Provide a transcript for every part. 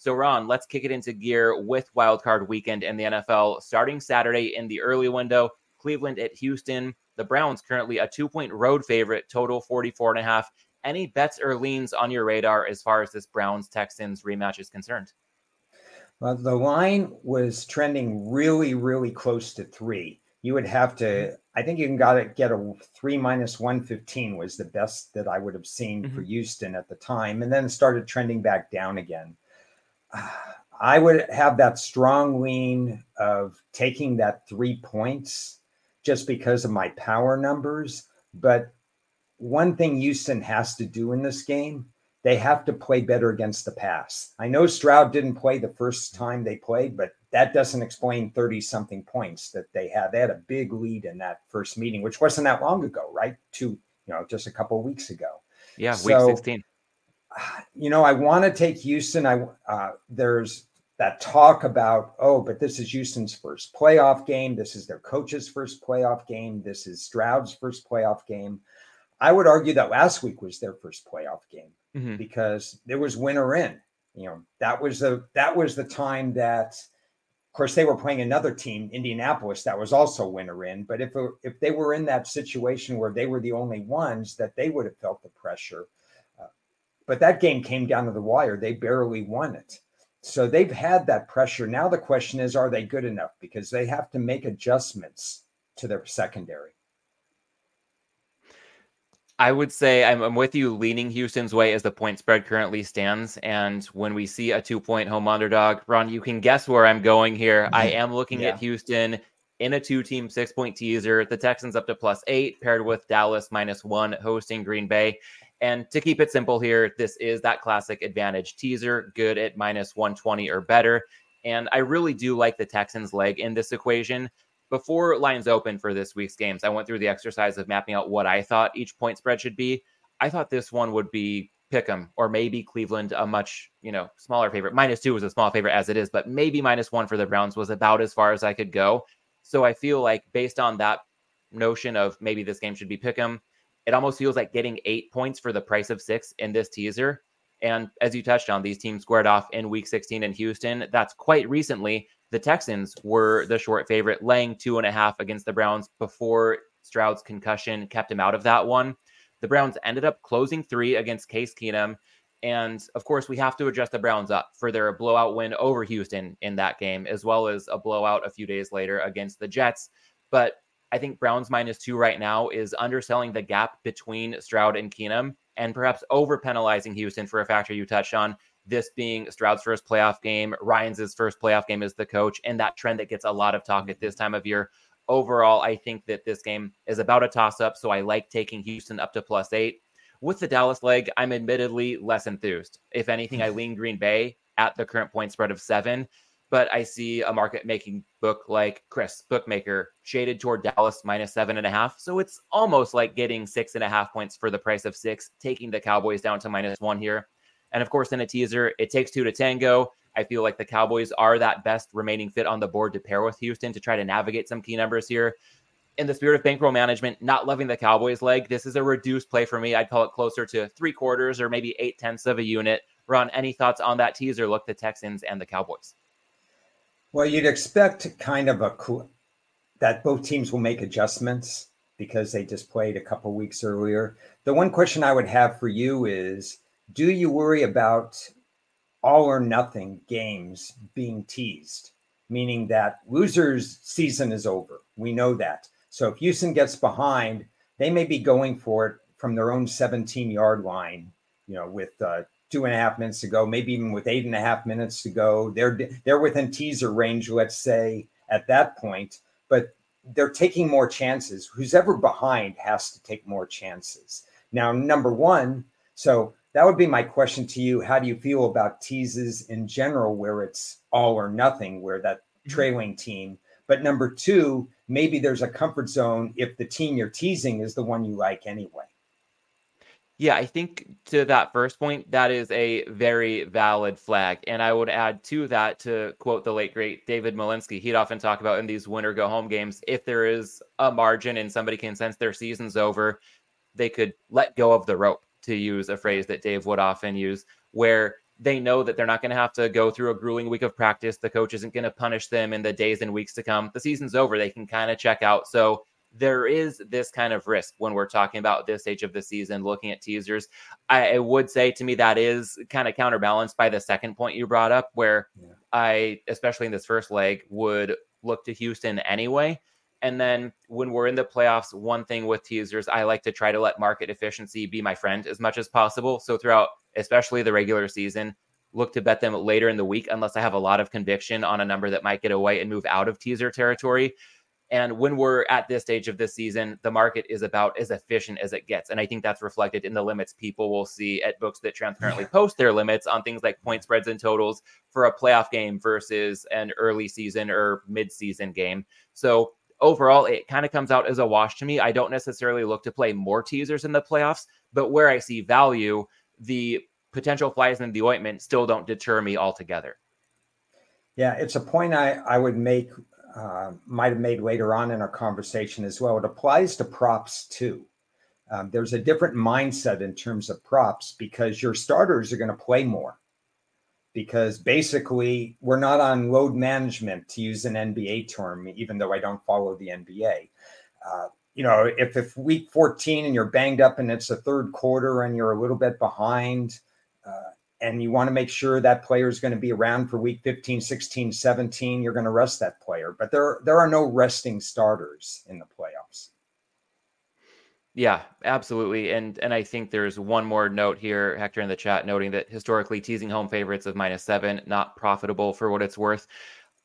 So, Ron, let's kick it into gear with wildcard weekend in the NFL starting Saturday in the early window. Cleveland at Houston. The Browns currently a two point road favorite, total 44 and a half. Any bets or leans on your radar as far as this Browns Texans rematch is concerned? Well, the line was trending really, really close to three. You would have to, mm-hmm. I think you can got to get a three minus 115 was the best that I would have seen mm-hmm. for Houston at the time. And then started trending back down again. I would have that strong lean of taking that three points just because of my power numbers. But one thing Houston has to do in this game, they have to play better against the pass. I know Stroud didn't play the first time they played, but that doesn't explain 30 something points that they had. They had a big lead in that first meeting, which wasn't that long ago, right? Two, you know, just a couple of weeks ago. Yeah, so, week 16. You know, I want to take Houston. I uh, there's that talk about, oh, but this is Houston's first playoff game. This is their coach's first playoff game. This is Stroud's first playoff game. I would argue that last week was their first playoff game mm-hmm. because there was winner in. You know, that was the that was the time that of course they were playing another team, Indianapolis, that was also winner in. But if if they were in that situation where they were the only ones, that they would have felt the pressure. But that game came down to the wire. They barely won it. So they've had that pressure. Now the question is, are they good enough? Because they have to make adjustments to their secondary. I would say I'm, I'm, with you leaning Houston's way as the point spread currently stands. And when we see a two point home underdog, Ron, you can guess where I'm going here. I am looking yeah. at Houston in a two team six point teaser. The Texans up to plus eight, paired with Dallas minus one hosting Green Bay. And to keep it simple here, this is that classic advantage teaser, good at minus 120 or better. And I really do like the Texans' leg in this equation. Before lines open for this week's games, I went through the exercise of mapping out what I thought each point spread should be. I thought this one would be Pick'em or maybe Cleveland, a much you know smaller favorite. Minus two was a small favorite as it is, but maybe minus one for the Browns was about as far as I could go. So I feel like based on that notion of maybe this game should be Pick'em, it almost feels like getting eight points for the price of six in this teaser. And as you touched on, these teams squared off in week 16 in Houston. That's quite recently. The Texans were the short favorite, laying two and a half against the Browns before Stroud's concussion kept him out of that one. The Browns ended up closing three against Case Keenum. And of course, we have to adjust the Browns up for their blowout win over Houston in that game, as well as a blowout a few days later against the Jets. But I think Browns minus two right now is underselling the gap between Stroud and Keenum and perhaps over penalizing Houston for a factor you touched on. This being Stroud's first playoff game, Ryan's first playoff game as the coach, and that trend that gets a lot of talk at this time of year. Overall, I think that this game is about a toss up. So I like taking Houston up to plus eight. With the Dallas leg, I'm admittedly less enthused. If anything, I lean Green Bay at the current point spread of seven but I see a market making book like Chris Bookmaker shaded toward Dallas minus seven and a half. So it's almost like getting six and a half points for the price of six, taking the Cowboys down to minus one here. And of course, in a teaser, it takes two to tango. I feel like the Cowboys are that best remaining fit on the board to pair with Houston to try to navigate some key numbers here. In the spirit of bankroll management, not loving the Cowboys leg, this is a reduced play for me. I'd call it closer to three quarters or maybe eight tenths of a unit. Ron, any thoughts on that teaser look, the Texans and the Cowboys? Well, you'd expect kind of a that both teams will make adjustments because they just played a couple weeks earlier. The one question I would have for you is do you worry about all or nothing games being teased, meaning that losers' season is over? We know that. So if Houston gets behind, they may be going for it from their own 17 yard line, you know, with uh, two and a half minutes to go, maybe even with eight and a half minutes to go. They're they're within teaser range, let's say, at that point, but they're taking more chances. Who's ever behind has to take more chances. Now, number one, so that would be my question to you. How do you feel about teases in general, where it's all or nothing, where that mm-hmm. trailing team? But number two, maybe there's a comfort zone if the team you're teasing is the one you like anyway. Yeah, I think to that first point, that is a very valid flag. And I would add to that, to quote the late great David Malinsky, he'd often talk about in these winner go home games, if there is a margin and somebody can sense their season's over, they could let go of the rope, to use a phrase that Dave would often use, where they know that they're not going to have to go through a grueling week of practice. The coach isn't going to punish them in the days and weeks to come. The season's over. They can kind of check out. So there is this kind of risk when we're talking about this stage of the season, looking at teasers. I, I would say to me that is kind of counterbalanced by the second point you brought up, where yeah. I, especially in this first leg, would look to Houston anyway. And then when we're in the playoffs, one thing with teasers, I like to try to let market efficiency be my friend as much as possible. So throughout, especially the regular season, look to bet them later in the week unless I have a lot of conviction on a number that might get away and move out of teaser territory. And when we're at this stage of this season, the market is about as efficient as it gets. And I think that's reflected in the limits people will see at books that transparently post their limits on things like point spreads and totals for a playoff game versus an early season or mid season game. So overall, it kind of comes out as a wash to me. I don't necessarily look to play more teasers in the playoffs, but where I see value, the potential flies in the ointment still don't deter me altogether. Yeah, it's a point I, I would make, uh, might have made later on in our conversation as well. It applies to props too. Um, there's a different mindset in terms of props because your starters are going to play more. Because basically, we're not on load management to use an NBA term, even though I don't follow the NBA. Uh, you know, if if week 14 and you're banged up and it's the third quarter and you're a little bit behind, uh, and you want to make sure that player is going to be around for week 15 16 17 you're going to rest that player. But there there are no resting starters in the playoffs. Yeah absolutely and and i think there's one more note here hector in the chat noting that historically teasing home favorites of minus seven not profitable for what it's worth.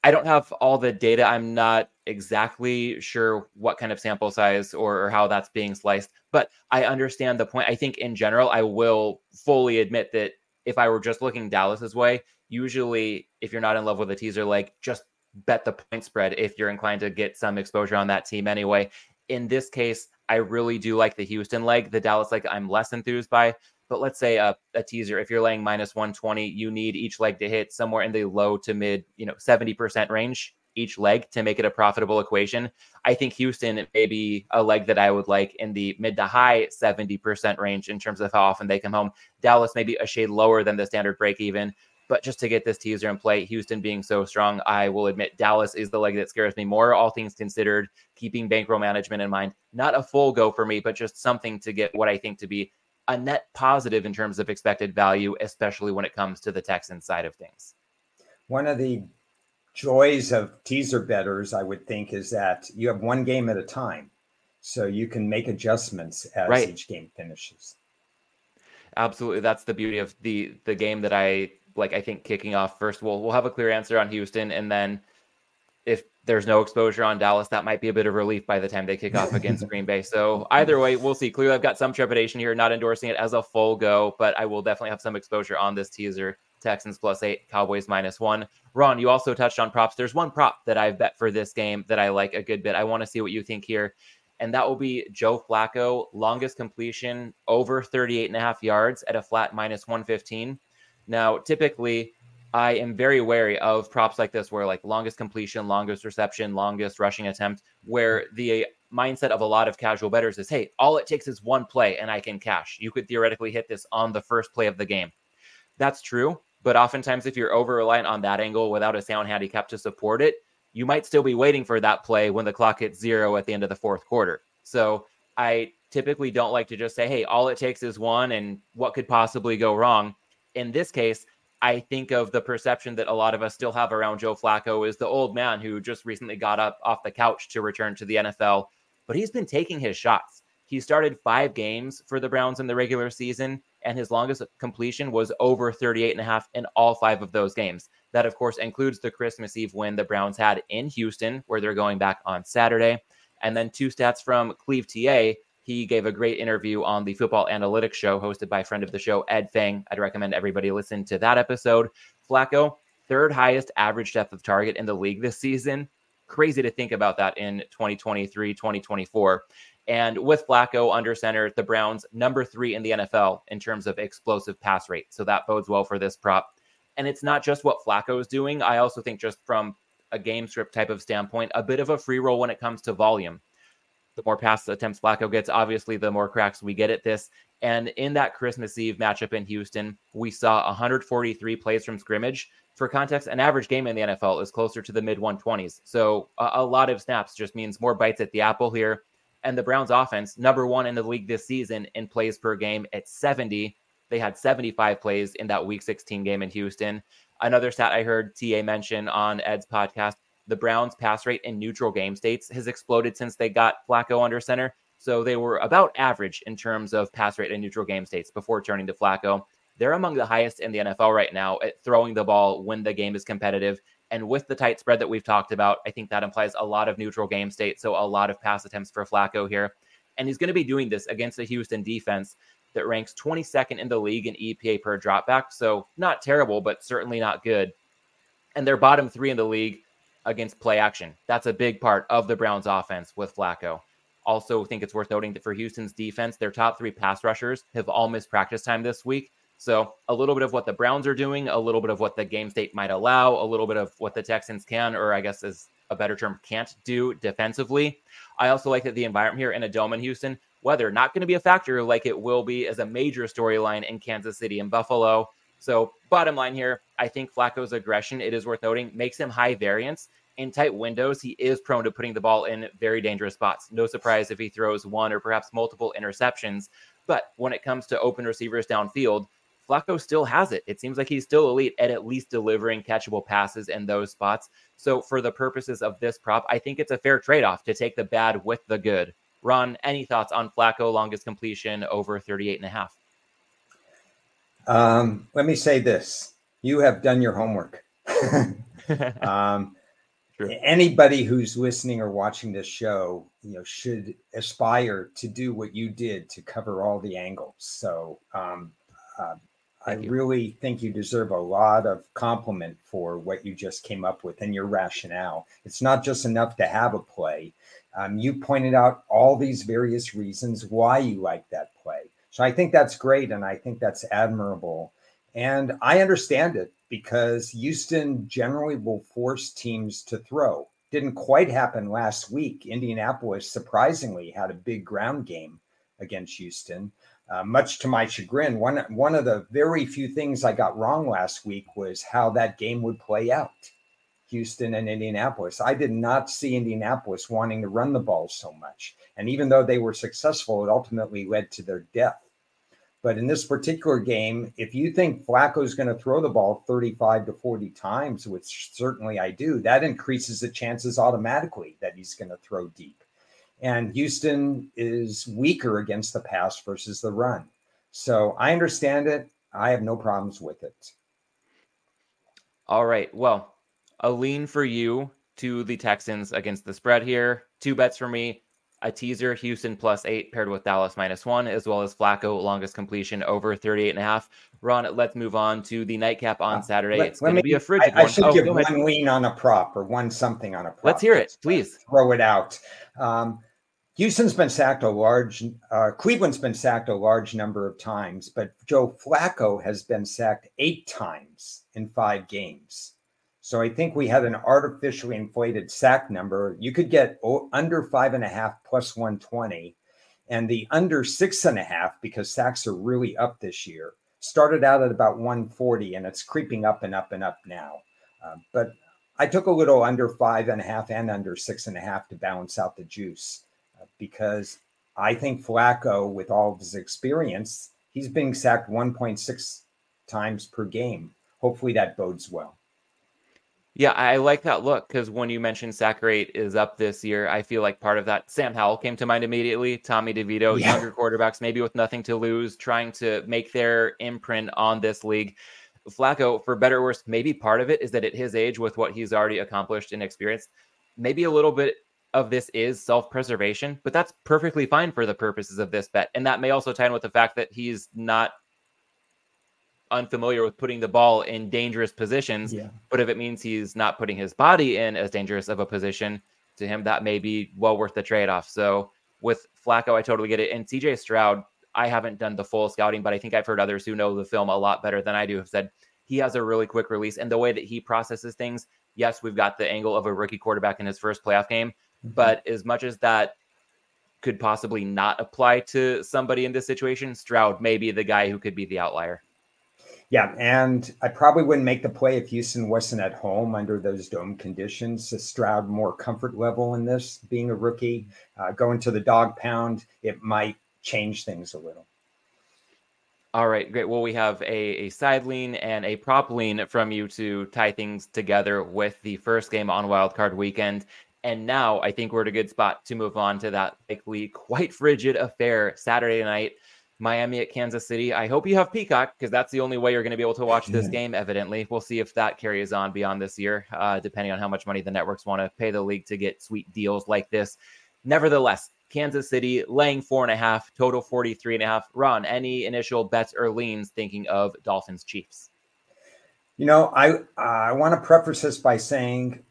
I don't have all the data i'm not exactly sure what kind of sample size or, or how that's being sliced but i understand the point. I think in general i will fully admit that if I were just looking Dallas's way, usually if you're not in love with a teaser like just bet the point spread if you're inclined to get some exposure on that team anyway. In this case, I really do like the Houston leg. The Dallas leg, I'm less enthused by. But let's say a, a teaser, if you're laying minus 120, you need each leg to hit somewhere in the low to mid, you know, 70% range each leg to make it a profitable equation. I think Houston may be a leg that I would like in the mid to high 70% range in terms of how often they come home. Dallas maybe a shade lower than the standard break even. But just to get this teaser in play, Houston being so strong, I will admit Dallas is the leg that scares me more, all things considered, keeping bankroll management in mind. Not a full go for me, but just something to get what I think to be a net positive in terms of expected value, especially when it comes to the Texans side of things. One of the joys of teaser betters, I would think, is that you have one game at a time. So you can make adjustments as right. each game finishes. Absolutely. That's the beauty of the the game that I like I think kicking off first we'll we'll have a clear answer on Houston and then if there's no exposure on Dallas, that might be a bit of relief by the time they kick off against Green Bay. So either way, we'll see. Clearly, I've got some trepidation here, not endorsing it as a full go, but I will definitely have some exposure on this teaser Texans plus eight, Cowboys minus one. Ron, you also touched on props. There's one prop that I've bet for this game that I like a good bit. I want to see what you think here. And that will be Joe Flacco, longest completion over 38 and a half yards at a flat minus 115. Now, typically, I am very wary of props like this, where like longest completion, longest reception, longest rushing attempt, where the mindset of a lot of casual bettors is, hey, all it takes is one play and I can cash. You could theoretically hit this on the first play of the game. That's true. But oftentimes, if you're over reliant on that angle without a sound handicap to support it, you might still be waiting for that play when the clock hits zero at the end of the fourth quarter. So I typically don't like to just say, hey, all it takes is one and what could possibly go wrong. In this case, I think of the perception that a lot of us still have around Joe Flacco is the old man who just recently got up off the couch to return to the NFL, but he's been taking his shots. He started five games for the Browns in the regular season and his longest completion was over 38 and a half in all five of those games. That, of course, includes the Christmas Eve win the Browns had in Houston, where they're going back on Saturday. And then two stats from Cleve TA. He gave a great interview on the Football Analytics Show, hosted by a friend of the show, Ed Feng. I'd recommend everybody listen to that episode. Flacco, third highest average depth of target in the league this season. Crazy to think about that in 2023, 2024. And with Flacco under center, the Browns number three in the NFL in terms of explosive pass rate. So that bodes well for this prop. And it's not just what Flacco is doing. I also think just from a game script type of standpoint, a bit of a free roll when it comes to volume. the more pass attempts Flacco gets, obviously, the more cracks we get at this. And in that Christmas Eve matchup in Houston, we saw 143 plays from scrimmage. For context, an average game in the NFL is closer to the mid 120s. So a, a lot of snaps just means more bites at the apple here. And the Browns offense, number one in the league this season in plays per game at 70. They had 75 plays in that week 16 game in Houston. Another stat I heard TA mention on Ed's podcast the Browns' pass rate in neutral game states has exploded since they got Flacco under center. So they were about average in terms of pass rate in neutral game states before turning to Flacco. They're among the highest in the NFL right now at throwing the ball when the game is competitive. And with the tight spread that we've talked about, I think that implies a lot of neutral game state. So a lot of pass attempts for Flacco here. And he's going to be doing this against the Houston defense that ranks 22nd in the league in EPA per dropback. So not terrible, but certainly not good. And they're bottom three in the league against play action. That's a big part of the Browns offense with Flacco. Also, think it's worth noting that for Houston's defense, their top three pass rushers have all missed practice time this week. So, a little bit of what the Browns are doing, a little bit of what the game state might allow, a little bit of what the Texans can, or I guess is a better term, can't do defensively. I also like that the environment here in a dome in Houston, weather not going to be a factor like it will be as a major storyline in Kansas City and Buffalo. So, bottom line here, I think Flacco's aggression, it is worth noting, makes him high variance. In tight windows, he is prone to putting the ball in very dangerous spots. No surprise if he throws one or perhaps multiple interceptions. But when it comes to open receivers downfield, Flacco still has it. It seems like he's still elite at at least delivering catchable passes in those spots. So, for the purposes of this prop, I think it's a fair trade off to take the bad with the good. Ron, any thoughts on Flacco longest completion over 38 and a half? Um, let me say this you have done your homework. um, Anybody who's listening or watching this show, you know, should aspire to do what you did to cover all the angles. So um, uh, I you. really think you deserve a lot of compliment for what you just came up with and your rationale. It's not just enough to have a play. Um, you pointed out all these various reasons why you like that play. So I think that's great, and I think that's admirable. And I understand it because Houston generally will force teams to throw. Didn't quite happen last week. Indianapolis surprisingly had a big ground game against Houston. Uh, much to my chagrin, one one of the very few things I got wrong last week was how that game would play out. Houston and Indianapolis. I did not see Indianapolis wanting to run the ball so much. And even though they were successful, it ultimately led to their death. But in this particular game, if you think Flacco is going to throw the ball 35 to 40 times, which certainly I do, that increases the chances automatically that he's going to throw deep. And Houston is weaker against the pass versus the run. So I understand it. I have no problems with it. All right. Well, a lean for you to the Texans against the spread here. Two bets for me a teaser Houston plus eight paired with Dallas minus one, as well as Flacco longest completion over 38 and a half. Ron, let's move on to the nightcap on uh, Saturday. Let, it's going to be a frigid I, I should oh, give one lean on a prop or one something on a prop. Let's hear it, please. Throw it out. Um, Houston's been sacked a large, uh, Cleveland's been sacked a large number of times, but Joe Flacco has been sacked eight times in five games. So I think we had an artificially inflated sack number. You could get under five and a half plus 120, and the under six and a half, because sacks are really up this year, started out at about 140, and it's creeping up and up and up now. Uh, but I took a little under five and a half and under six and a half to balance out the juice because I think Flacco, with all of his experience, he's being sacked 1.6 times per game. Hopefully that bodes well. Yeah, I like that look because when you mentioned sack rate is up this year, I feel like part of that Sam Howell came to mind immediately. Tommy DeVito, yeah. younger quarterbacks, maybe with nothing to lose, trying to make their imprint on this league. Flacco, for better or worse, maybe part of it is that at his age, with what he's already accomplished and experienced, maybe a little bit of this is self preservation, but that's perfectly fine for the purposes of this bet. And that may also tie in with the fact that he's not unfamiliar with putting the ball in dangerous positions. Yeah. But if it means he's not putting his body in as dangerous of a position to him, that may be well worth the trade off. So with Flacco, I totally get it. And CJ Stroud, I haven't done the full scouting, but I think I've heard others who know the film a lot better than I do have said he has a really quick release. And the way that he processes things, yes, we've got the angle of a rookie quarterback in his first playoff game. Mm-hmm. But as much as that could possibly not apply to somebody in this situation. Stroud may be the guy who could be the outlier. Yeah, and I probably wouldn't make the play if Houston wasn't at home under those dome conditions. So Stroud more comfort level in this, being a rookie, uh, going to the dog pound, it might change things a little. All right, great. Well, we have a, a side lean and a prop lean from you to tie things together with the first game on Wildcard Weekend. And now I think we're at a good spot to move on to that likely quite frigid affair Saturday night Miami at Kansas City. I hope you have Peacock because that's the only way you're going to be able to watch this game. Evidently, we'll see if that carries on beyond this year, uh, depending on how much money the networks want to pay the league to get sweet deals like this. Nevertheless, Kansas City laying four and a half, total 43 and a half. Ron, any initial bets or leans thinking of Dolphins Chiefs? You know, I I want to preface this by saying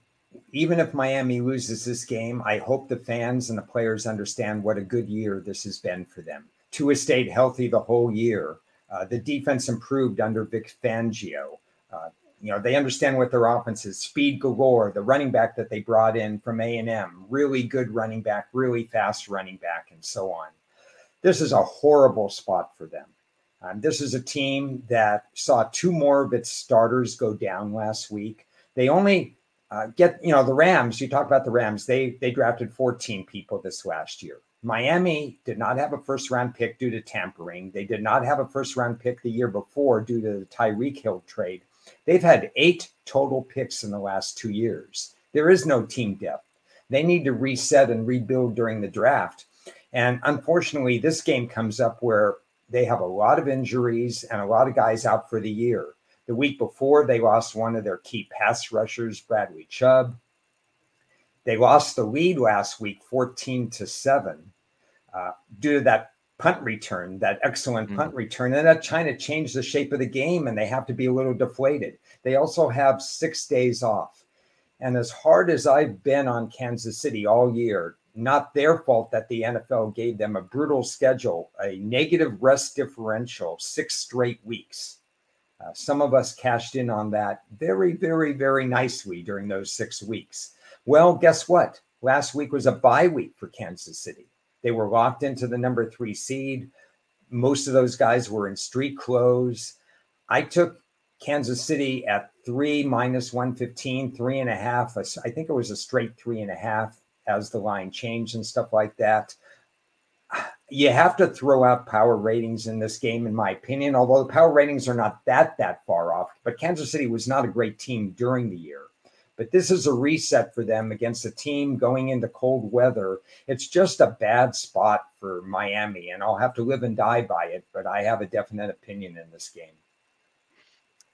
even if Miami loses this game, I hope the fans and the players understand what a good year this has been for them. Tua stayed healthy the whole year. Uh, the defense improved under Vic Fangio. Uh, you know they understand what their offense is. Speed galore. The running back that they brought in from A and M, really good running back, really fast running back, and so on. This is a horrible spot for them. Um, this is a team that saw two more of its starters go down last week. They only uh, get you know the Rams. You talk about the Rams. They they drafted 14 people this last year. Miami did not have a first round pick due to tampering. They did not have a first round pick the year before due to the Tyreek Hill trade. They've had eight total picks in the last two years. There is no team depth. They need to reset and rebuild during the draft. And unfortunately, this game comes up where they have a lot of injuries and a lot of guys out for the year. The week before, they lost one of their key pass rushers, Bradley Chubb. They lost the lead last week, 14 to 7 uh, due to that punt return, that excellent mm-hmm. punt return. And that China changed the shape of the game and they have to be a little deflated. They also have six days off. And as hard as I've been on Kansas City all year, not their fault that the NFL gave them a brutal schedule, a negative rest differential, six straight weeks. Uh, some of us cashed in on that very, very, very nicely during those six weeks. Well, guess what? Last week was a bye week for Kansas City. They were locked into the number three seed. Most of those guys were in street clothes. I took Kansas City at three minus 115, three and a half. I think it was a straight three and a half as the line changed and stuff like that. You have to throw out power ratings in this game, in my opinion, although the power ratings are not that that far off. But Kansas City was not a great team during the year. But this is a reset for them against a team going into cold weather. It's just a bad spot for Miami, and I'll have to live and die by it. But I have a definite opinion in this game.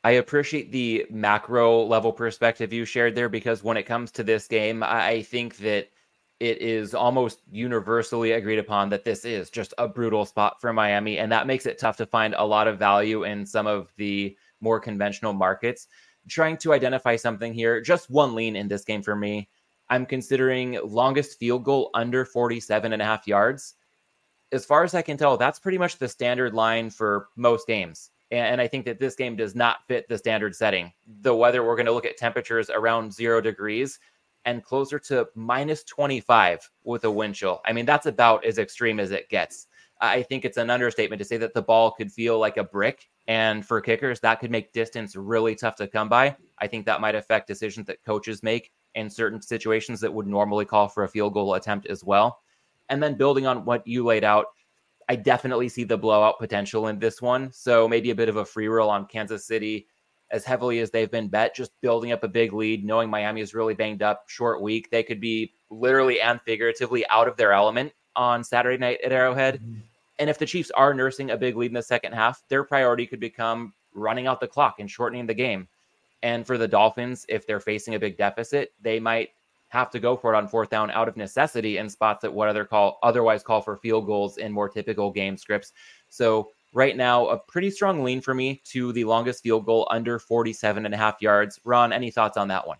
I appreciate the macro level perspective you shared there because when it comes to this game, I think that it is almost universally agreed upon that this is just a brutal spot for Miami. And that makes it tough to find a lot of value in some of the more conventional markets trying to identify something here. Just one lean in this game for me. I'm considering longest field goal under 47 and a half yards. As far as I can tell, that's pretty much the standard line for most games. And I think that this game does not fit the standard setting. The weather, we're going to look at temperatures around zero degrees and closer to minus 25 with a wind chill. I mean, that's about as extreme as it gets. I think it's an understatement to say that the ball could feel like a brick. And for kickers, that could make distance really tough to come by. I think that might affect decisions that coaches make in certain situations that would normally call for a field goal attempt as well. And then building on what you laid out, I definitely see the blowout potential in this one. So maybe a bit of a free roll on Kansas City as heavily as they've been bet, just building up a big lead, knowing Miami is really banged up, short week. They could be literally and figuratively out of their element on Saturday night at Arrowhead. Mm-hmm. And if the Chiefs are nursing a big lead in the second half, their priority could become running out the clock and shortening the game. And for the Dolphins, if they're facing a big deficit, they might have to go for it on fourth down out of necessity in spots that what other call otherwise call for field goals in more typical game scripts. So right now, a pretty strong lean for me to the longest field goal under 47 and a half yards. Ron, any thoughts on that one?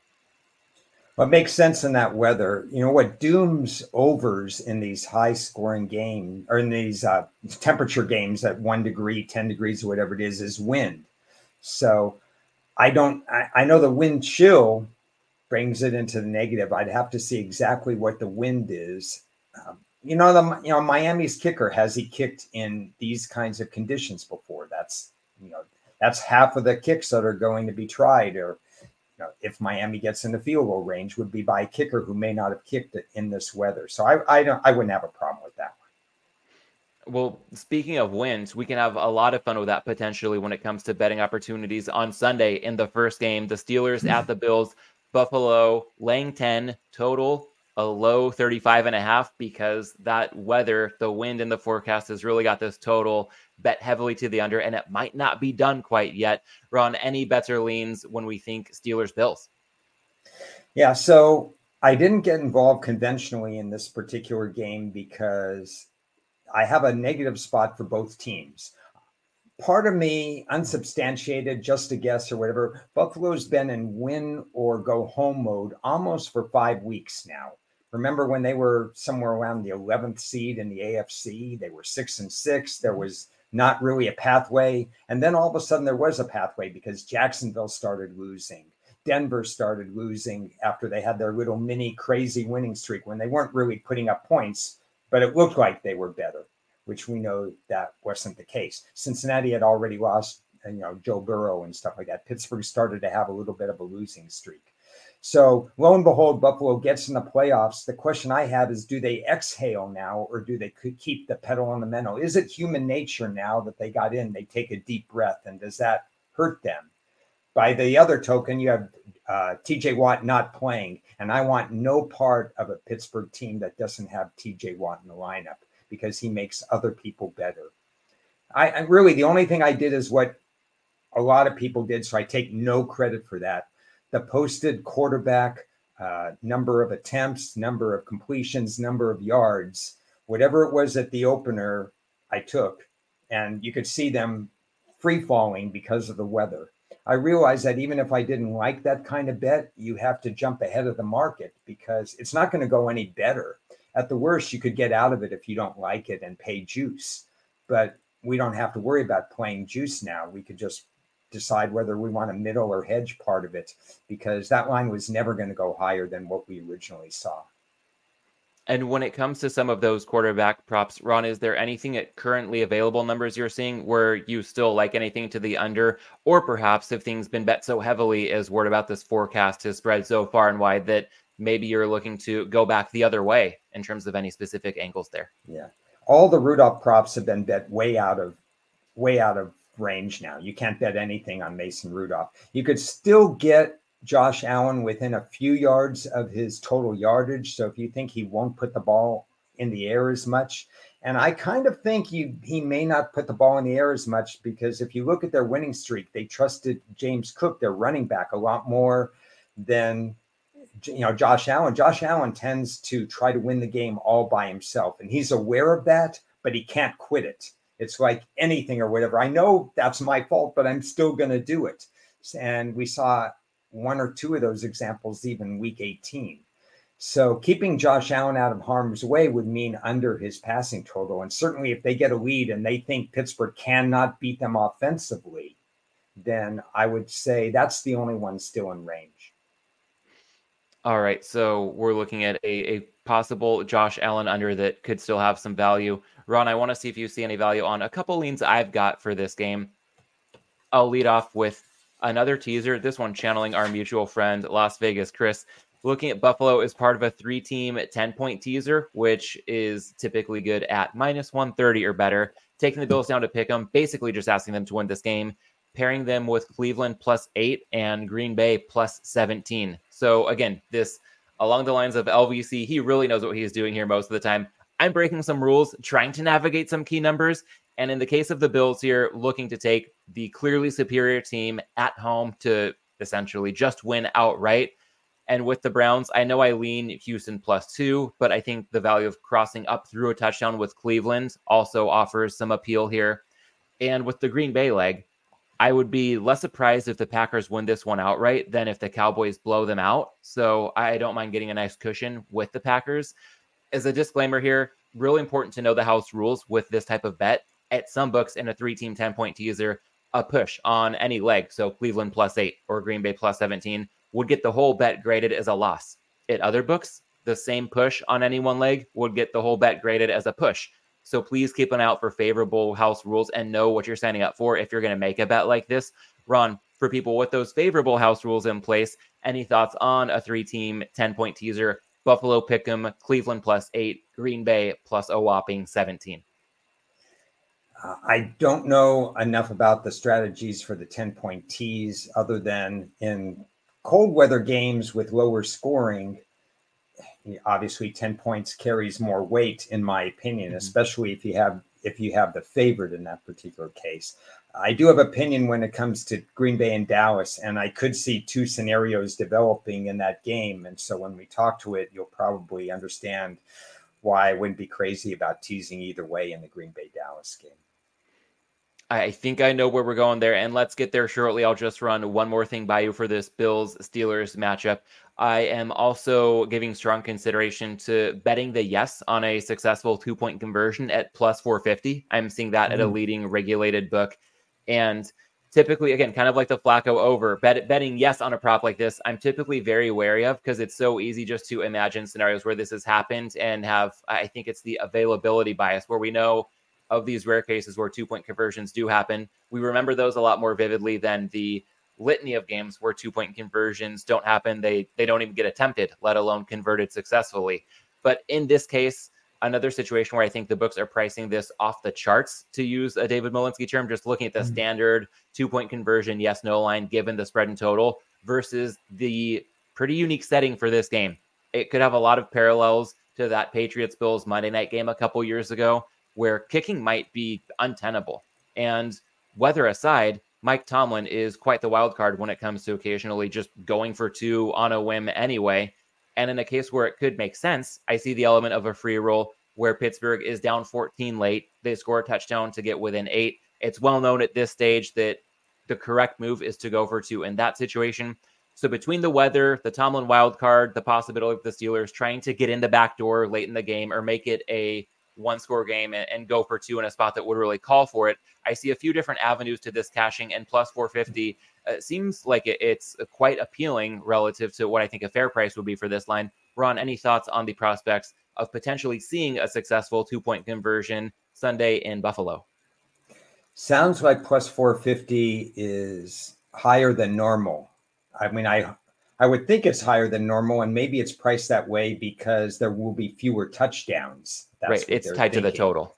what makes sense in that weather, you know, what dooms overs in these high scoring games or in these uh, temperature games at one degree, 10 degrees, or whatever it is, is wind. So I don't, I, I know the wind chill brings it into the negative. I'd have to see exactly what the wind is. Um, you know the you know Miami's kicker has he kicked in these kinds of conditions before? That's you know that's half of the kicks that are going to be tried or you know, if Miami gets in the field goal range would be by a kicker who may not have kicked it in this weather. So I I don't I wouldn't have a problem with that One. well, speaking of wins, we can have a lot of fun with that potentially when it comes to betting opportunities on Sunday in the first game. The Steelers at the Bills, Buffalo laying 10 total, a low 35 and a half because that weather, the wind in the forecast has really got this total bet heavily to the under, and it might not be done quite yet. Ron, any bets or leans when we think Steelers Bills? Yeah, so I didn't get involved conventionally in this particular game because I have a negative spot for both teams. Part of me, unsubstantiated, just a guess or whatever, Buffalo's been in win or go home mode almost for five weeks now. Remember when they were somewhere around the 11th seed in the AFC? They were six and six. There mm-hmm. was not really a pathway. And then all of a sudden there was a pathway because Jacksonville started losing. Denver started losing after they had their little mini crazy winning streak when they weren't really putting up points but it looked like they were better, which we know that wasn't the case. Cincinnati had already lost, you know, Joe Burrow and stuff like that. Pittsburgh started to have a little bit of a losing streak. So lo and behold, Buffalo gets in the playoffs. The question I have is, do they exhale now, or do they keep the pedal on the metal? Is it human nature now that they got in? They take a deep breath, and does that hurt them? By the other token, you have uh, TJ Watt not playing. And I want no part of a Pittsburgh team that doesn't have TJ Watt in the lineup because he makes other people better. I, I really, the only thing I did is what a lot of people did. So I take no credit for that. The posted quarterback, uh, number of attempts, number of completions, number of yards, whatever it was at the opener, I took. And you could see them free falling because of the weather. I realized that even if I didn't like that kind of bet, you have to jump ahead of the market because it's not going to go any better. At the worst, you could get out of it if you don't like it and pay juice. But we don't have to worry about playing juice now. We could just decide whether we want a middle or hedge part of it because that line was never going to go higher than what we originally saw. And when it comes to some of those quarterback props, Ron, is there anything at currently available numbers you're seeing where you still like anything to the under? Or perhaps if things been bet so heavily as word about this forecast has spread so far and wide that maybe you're looking to go back the other way in terms of any specific angles there? Yeah. All the Rudolph props have been bet way out of way out of range now. You can't bet anything on Mason Rudolph. You could still get Josh Allen within a few yards of his total yardage. So if you think he won't put the ball in the air as much, and I kind of think he he may not put the ball in the air as much because if you look at their winning streak, they trusted James Cook, their running back, a lot more than you know Josh Allen. Josh Allen tends to try to win the game all by himself, and he's aware of that, but he can't quit it. It's like anything or whatever. I know that's my fault, but I'm still going to do it. And we saw one or two of those examples even week 18. So keeping Josh Allen out of harm's way would mean under his passing total. And certainly if they get a lead and they think Pittsburgh cannot beat them offensively, then I would say that's the only one still in range. All right. So we're looking at a, a possible Josh Allen under that could still have some value. Ron, I want to see if you see any value on a couple leans I've got for this game. I'll lead off with Another teaser, this one channeling our mutual friend, Las Vegas Chris, looking at Buffalo as part of a three team 10 point teaser, which is typically good at minus 130 or better. Taking the Bills down to Pick'em, basically just asking them to win this game, pairing them with Cleveland plus eight and Green Bay plus 17. So, again, this along the lines of LVC, he really knows what he's doing here most of the time. I'm breaking some rules, trying to navigate some key numbers. And in the case of the Bills here, looking to take the clearly superior team at home to essentially just win outright. And with the Browns, I know I lean Houston plus two, but I think the value of crossing up through a touchdown with Cleveland also offers some appeal here. And with the Green Bay leg, I would be less surprised if the Packers win this one outright than if the Cowboys blow them out. So I don't mind getting a nice cushion with the Packers. As a disclaimer here, really important to know the house rules with this type of bet. At some books in a three team 10 point teaser, a push on any leg, so Cleveland plus eight or Green Bay plus 17, would get the whole bet graded as a loss. At other books, the same push on any one leg would get the whole bet graded as a push. So please keep an eye out for favorable house rules and know what you're signing up for if you're going to make a bet like this. Ron, for people with those favorable house rules in place, any thoughts on a three team 10 point teaser? Buffalo Pick'em, Cleveland plus eight, Green Bay plus a whopping 17. Uh, I don't know enough about the strategies for the 10 point tees other than in cold weather games with lower scoring. Obviously, 10 points carries more weight, in my opinion, mm-hmm. especially if you have if you have the favorite in that particular case. I do have opinion when it comes to Green Bay and Dallas, and I could see two scenarios developing in that game. And so when we talk to it, you'll probably understand why I wouldn't be crazy about teasing either way in the Green Bay Dallas game. I think I know where we're going there, and let's get there shortly. I'll just run one more thing by you for this Bills Steelers matchup. I am also giving strong consideration to betting the yes on a successful two point conversion at plus 450. I'm seeing that mm. at a mm. leading regulated book. And typically, again, kind of like the Flacco over, bet, betting yes on a prop like this, I'm typically very wary of because it's so easy just to imagine scenarios where this has happened and have, I think it's the availability bias where we know of these rare cases where two point conversions do happen. We remember those a lot more vividly than the litany of games where two point conversions don't happen. They they don't even get attempted, let alone converted successfully. But in this case, another situation where I think the books are pricing this off the charts, to use a David Malinsky term, just looking at the mm-hmm. standard two point conversion, yes, no line, given the spread and total, versus the pretty unique setting for this game. It could have a lot of parallels to that Patriots Bills Monday night game a couple years ago where kicking might be untenable. And weather aside, Mike Tomlin is quite the wild card when it comes to occasionally just going for two on a whim anyway. And in a case where it could make sense, I see the element of a free roll where Pittsburgh is down 14 late. They score a touchdown to get within eight. It's well known at this stage that the correct move is to go for two in that situation. So between the weather, the Tomlin wild card, the possibility of the Steelers trying to get in the back door late in the game or make it a one score game and, and, go for two in a spot that would really call for it. I see a few different avenues to this cashing, and plus 450 uh, seems like it, it's quite appealing relative to what I think a fair price would be for this line. Ron, any thoughts on the prospects of potentially seeing a successful two point conversion Sunday in Buffalo? Sounds like plus 450 is higher than normal. I mean, I I would think it's higher than normal, and maybe it's priced that way because there will be fewer touchdowns. That's right. It's tied thinking. to the total.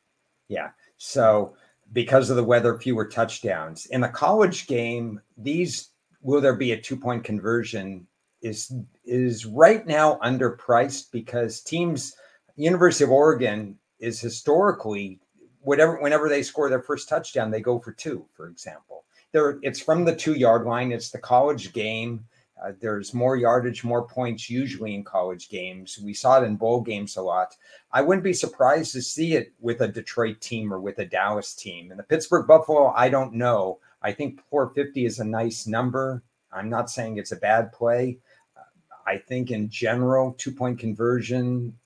Yeah. So because of the weather, fewer touchdowns. In the college game, these will there be a two point conversion is is right now underpriced because teams University of Oregon is historically whatever whenever they score their first touchdown, they go for two, for example. There it's from the two yard line. It's the college game. Uh, there's more yardage, more points usually in college games. We saw it in bowl games a lot. I wouldn't be surprised to see it with a Detroit team or with a Dallas team. And the Pittsburgh Buffalo, I don't know. I think 450 is a nice number. I'm not saying it's a bad play. I think in general, two point conversion.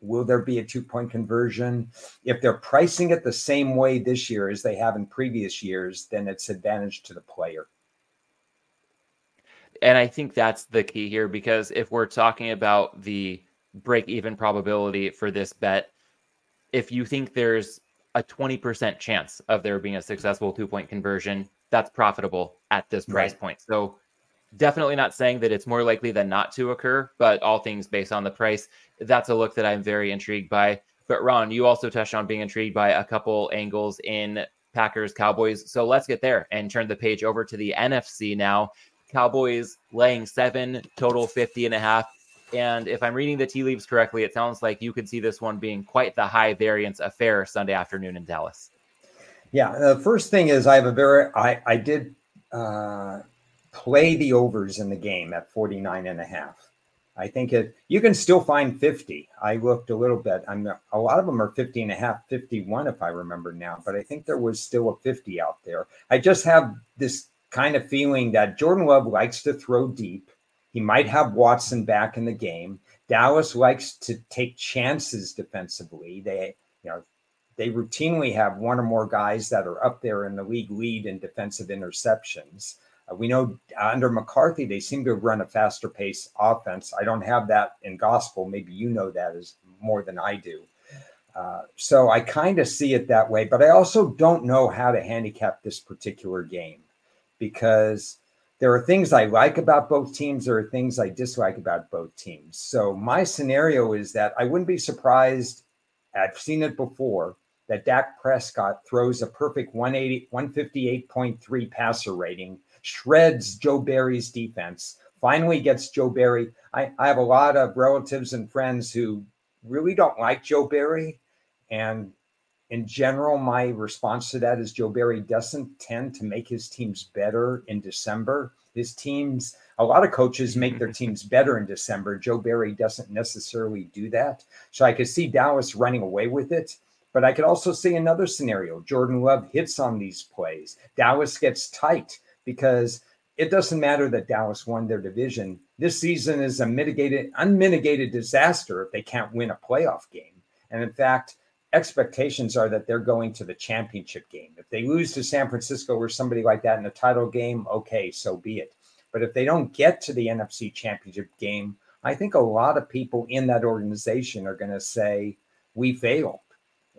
Will there be a two point conversion? If they're pricing it the same way this year as they have in previous years, then it's advantage to the player. And I think that's the key here because if we're talking about the break even probability for this bet, if you think there's a 20% chance of there being a successful two point conversion, that's profitable at this price right. point. So, definitely not saying that it's more likely than not to occur, but all things based on the price, that's a look that I'm very intrigued by. But, Ron, you also touched on being intrigued by a couple angles in Packers Cowboys. So, let's get there and turn the page over to the NFC now. Cowboys laying seven, total 50 and a half. And if I'm reading the tea leaves correctly, it sounds like you could see this one being quite the high variance affair Sunday afternoon in Dallas. Yeah. The first thing is I have a very, I, I did uh, play the overs in the game at 49 and a half. I think it, you can still find 50. I looked a little bit. I'm a lot of them are 50 and a half, 51, if I remember now, but I think there was still a 50 out there. I just have this kind of feeling that Jordan Love likes to throw deep. He might have Watson back in the game. Dallas likes to take chances defensively. They, you know, they routinely have one or more guys that are up there in the league lead in defensive interceptions. Uh, we know under McCarthy, they seem to run a faster pace offense. I don't have that in gospel. Maybe you know that is more than I do. Uh, so I kind of see it that way, but I also don't know how to handicap this particular game because there are things I like about both teams. There are things I dislike about both teams. So my scenario is that I wouldn't be surprised. I've seen it before that Dak Prescott throws a perfect 180, 158.3 passer rating, shreds Joe Barry's defense, finally gets Joe Barry. I, I have a lot of relatives and friends who really don't like Joe Barry. And in general, my response to that is Joe Barry doesn't tend to make his teams better in December. His teams, a lot of coaches make their teams better in December. Joe Barry doesn't necessarily do that. So I could see Dallas running away with it. But I could also see another scenario. Jordan Love hits on these plays. Dallas gets tight because it doesn't matter that Dallas won their division. This season is a mitigated, unmitigated disaster if they can't win a playoff game. And in fact, expectations are that they're going to the championship game. If they lose to San Francisco or somebody like that in the title game, okay, so be it. But if they don't get to the NFC championship game, I think a lot of people in that organization are going to say, we failed.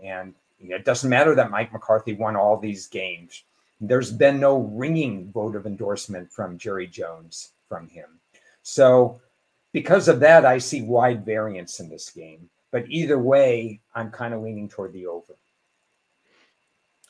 And you know, it doesn't matter that Mike McCarthy won all these games. There's been no ringing vote of endorsement from Jerry Jones from him. So, because of that, I see wide variance in this game. But either way, I'm kind of leaning toward the over.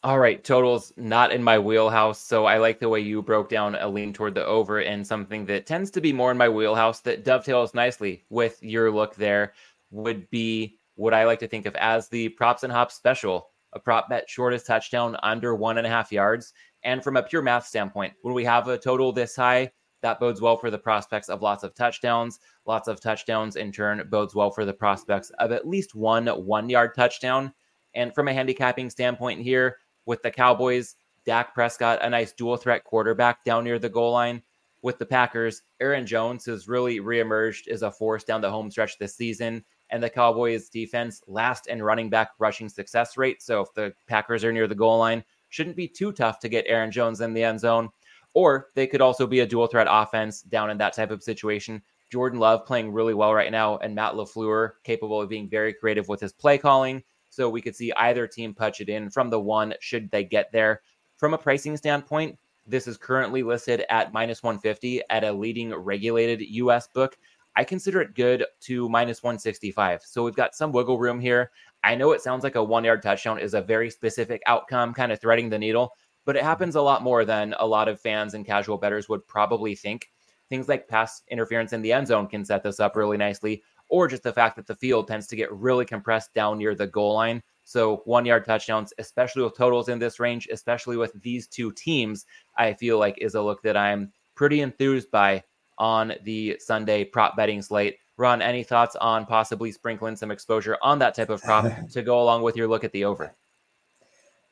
All right, totals not in my wheelhouse. So I like the way you broke down a lean toward the over and something that tends to be more in my wheelhouse that dovetails nicely with your look there would be what I like to think of as the props and hops special. A prop bet shortest touchdown under one and a half yards. And from a pure math standpoint, when we have a total this high, that bodes well for the prospects of lots of touchdowns. Lots of touchdowns in turn bodes well for the prospects of at least one one yard touchdown. And from a handicapping standpoint here, with the Cowboys, Dak Prescott, a nice dual threat quarterback down near the goal line. With the Packers, Aaron Jones has really reemerged as a force down the home stretch this season. And the Cowboys defense last in running back rushing success rate. So if the Packers are near the goal line, shouldn't be too tough to get Aaron Jones in the end zone. Or they could also be a dual threat offense down in that type of situation. Jordan Love playing really well right now, and Matt LaFleur capable of being very creative with his play calling. So we could see either team punch it in from the one should they get there. From a pricing standpoint, this is currently listed at minus 150 at a leading regulated US book. I consider it good to minus 165. So we've got some wiggle room here. I know it sounds like a one yard touchdown is a very specific outcome, kind of threading the needle, but it happens a lot more than a lot of fans and casual bettors would probably think. Things like pass interference in the end zone can set this up really nicely, or just the fact that the field tends to get really compressed down near the goal line. So, one yard touchdowns, especially with totals in this range, especially with these two teams, I feel like is a look that I'm pretty enthused by on the Sunday prop betting slate. Ron, any thoughts on possibly sprinkling some exposure on that type of prop to go along with your look at the over?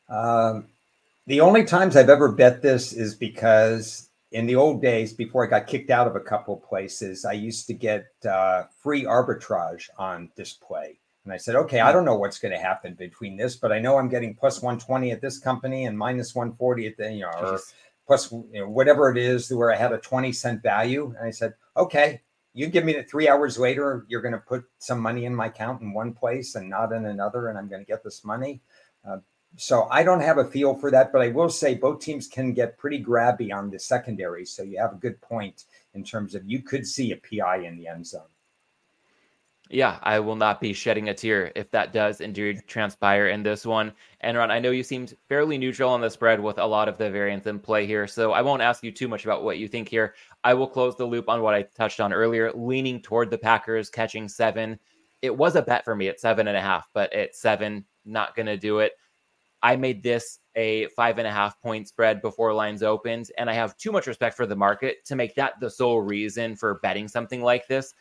Um, the only times I've ever bet this is because in the old days, before I got kicked out of a couple of places, I used to get uh, free arbitrage on display. And I said, okay, I don't know what's going to happen between this, but I know I'm getting plus 120 at this company and minus 140 at the, you know, or plus you know, whatever it is where I had a 20 cent value. And I said, okay, you give me the three hours later, you're going to put some money in my account in one place and not in another, and I'm going to get this money. Uh, so I don't have a feel for that, but I will say both teams can get pretty grabby on the secondary. So you have a good point in terms of you could see a PI in the end zone. Yeah, I will not be shedding a tear if that does indeed transpire in this one. And Ron, I know you seemed fairly neutral on the spread with a lot of the variants in play here, so I won't ask you too much about what you think here. I will close the loop on what I touched on earlier, leaning toward the Packers catching seven. It was a bet for me at seven and a half, but at seven, not going to do it. I made this a five and a half point spread before lines opened, and I have too much respect for the market to make that the sole reason for betting something like this.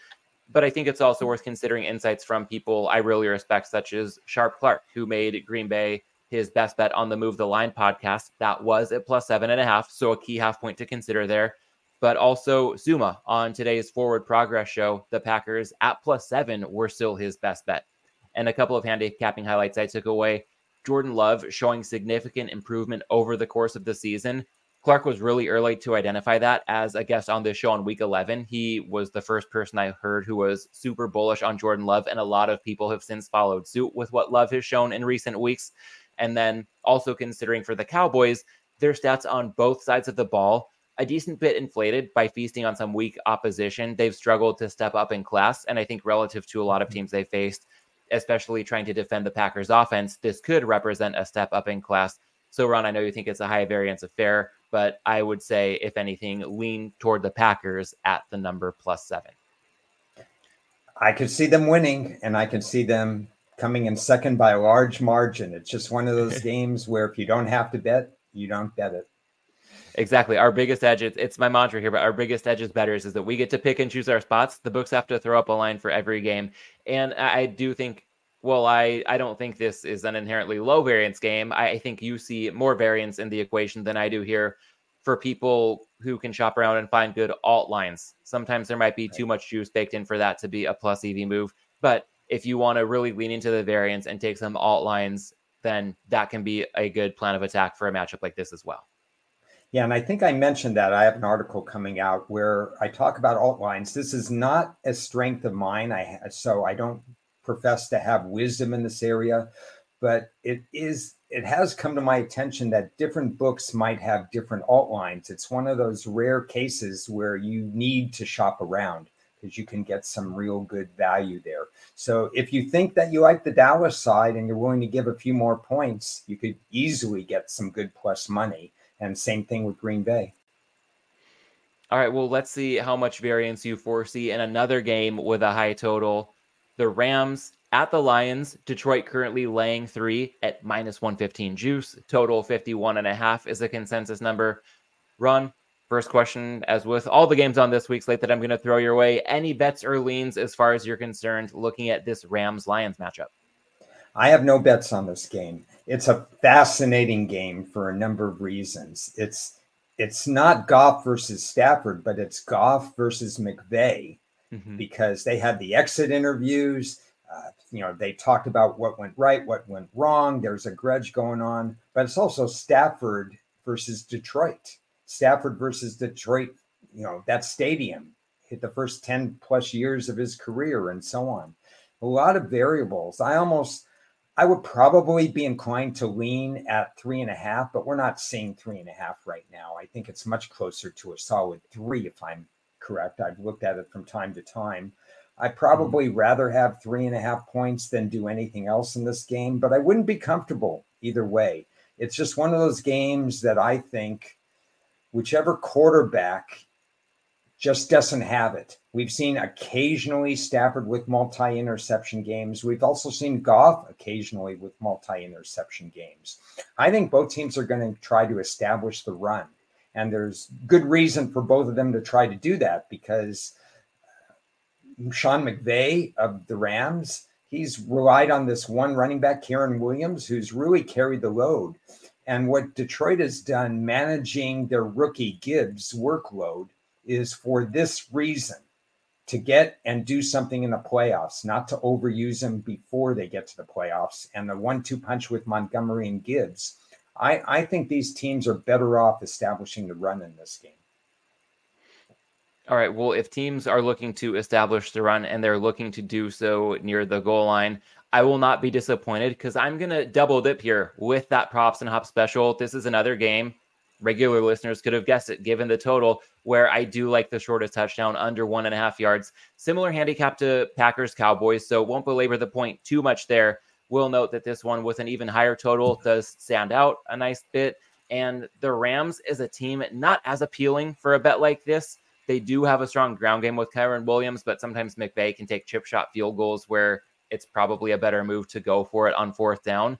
But I think it's also worth considering insights from people I really respect, such as Sharp Clark, who made Green Bay his best bet on the Move the Line podcast. That was at plus seven and a half, so a key half point to consider there. But also Zuma on today's Forward Progress show, the Packers at plus seven were still his best bet. And a couple of handicapping highlights I took away Jordan Love showing significant improvement over the course of the season. Clark was really early to identify that as a guest on this show on week 11. He was the first person I heard who was super bullish on Jordan Love, and a lot of people have since followed suit with what Love has shown in recent weeks. And then also considering for the Cowboys, their stats on both sides of the ball a decent bit inflated by feasting on some weak opposition. They've struggled to step up in class, and I think relative to a lot of mm-hmm. teams they faced, especially trying to defend the Packers offense, this could represent a step up in class. So, Ron, I know you think it's a high variance affair, but I would say, if anything, lean toward the Packers at the number plus seven. I could see them winning, and I can see them coming in second by a large margin. It's just one of those games where if you don't have to bet, you don't bet it. Exactly. Our biggest edge, it's, it's my mantra here, but our biggest edge is bettors is that we get to pick and choose our spots. The books have to throw up a line for every game. And I do think, well, I, I don't think this is an inherently low variance game. I think you see more variance in the equation than I do here for people who can shop around and find good alt lines. Sometimes there might be too much juice baked in for that to be a plus EV move. But if you want to really lean into the variance and take some alt lines, then that can be a good plan of attack for a matchup like this as well. Yeah, and I think I mentioned that I have an article coming out where I talk about alt lines. This is not a strength of mine. I so I don't profess to have wisdom in this area, but it is it has come to my attention that different books might have different alt lines. It's one of those rare cases where you need to shop around because you can get some real good value there. So if you think that you like the Dallas side and you're willing to give a few more points, you could easily get some good plus money. And same thing with Green Bay. All right. Well, let's see how much variance you foresee in another game with a high total. The Rams at the Lions. Detroit currently laying three at minus 115 juice. Total 51 and a half is a consensus number. Ron. First question, as with all the games on this week's slate that I'm going to throw your way, any bets or leans as far as you're concerned looking at this Rams Lions matchup? I have no bets on this game. It's a fascinating game for a number of reasons. It's it's not Goff versus Stafford, but it's Goff versus McVay mm-hmm. because they had the exit interviews. Uh, you know, they talked about what went right, what went wrong. There's a grudge going on, but it's also Stafford versus Detroit. Stafford versus Detroit. You know, that stadium hit the first 10 plus years of his career and so on. A lot of variables. I almost I would probably be inclined to lean at three and a half, but we're not seeing three and a half right now. I think it's much closer to a solid three, if I'm correct. I've looked at it from time to time. I probably mm-hmm. rather have three and a half points than do anything else in this game, but I wouldn't be comfortable either way. It's just one of those games that I think whichever quarterback just doesn't have it. We've seen occasionally Stafford with multi interception games. We've also seen Goff occasionally with multi interception games. I think both teams are going to try to establish the run. And there's good reason for both of them to try to do that because uh, Sean McVay of the Rams, he's relied on this one running back, Kyren Williams, who's really carried the load. And what Detroit has done managing their rookie Gibbs workload is for this reason to get and do something in the playoffs, not to overuse them before they get to the playoffs. And the one two punch with Montgomery and Gibbs, I, I think these teams are better off establishing the run in this game. All right. Well, if teams are looking to establish the run and they're looking to do so near the goal line, I will not be disappointed because I'm going to double dip here with that props and hop special. This is another game regular listeners could have guessed it given the total where I do like the shortest touchdown under one and a half yards. Similar handicap to Packers Cowboys, so won't belabor the point too much there. We'll note that this one with an even higher total does stand out a nice bit. And the Rams is a team not as appealing for a bet like this. They do have a strong ground game with Kyren Williams, but sometimes McVay can take chip shot field goals where it's probably a better move to go for it on fourth down.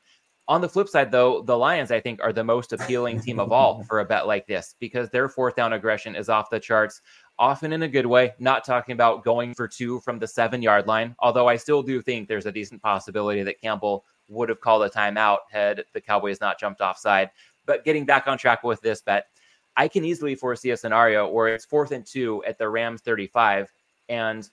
On the flip side, though, the Lions, I think, are the most appealing team of all for a bet like this because their fourth down aggression is off the charts, often in a good way. Not talking about going for two from the seven yard line, although I still do think there's a decent possibility that Campbell would have called a timeout had the Cowboys not jumped offside. But getting back on track with this bet, I can easily foresee a scenario where it's fourth and two at the Rams 35. And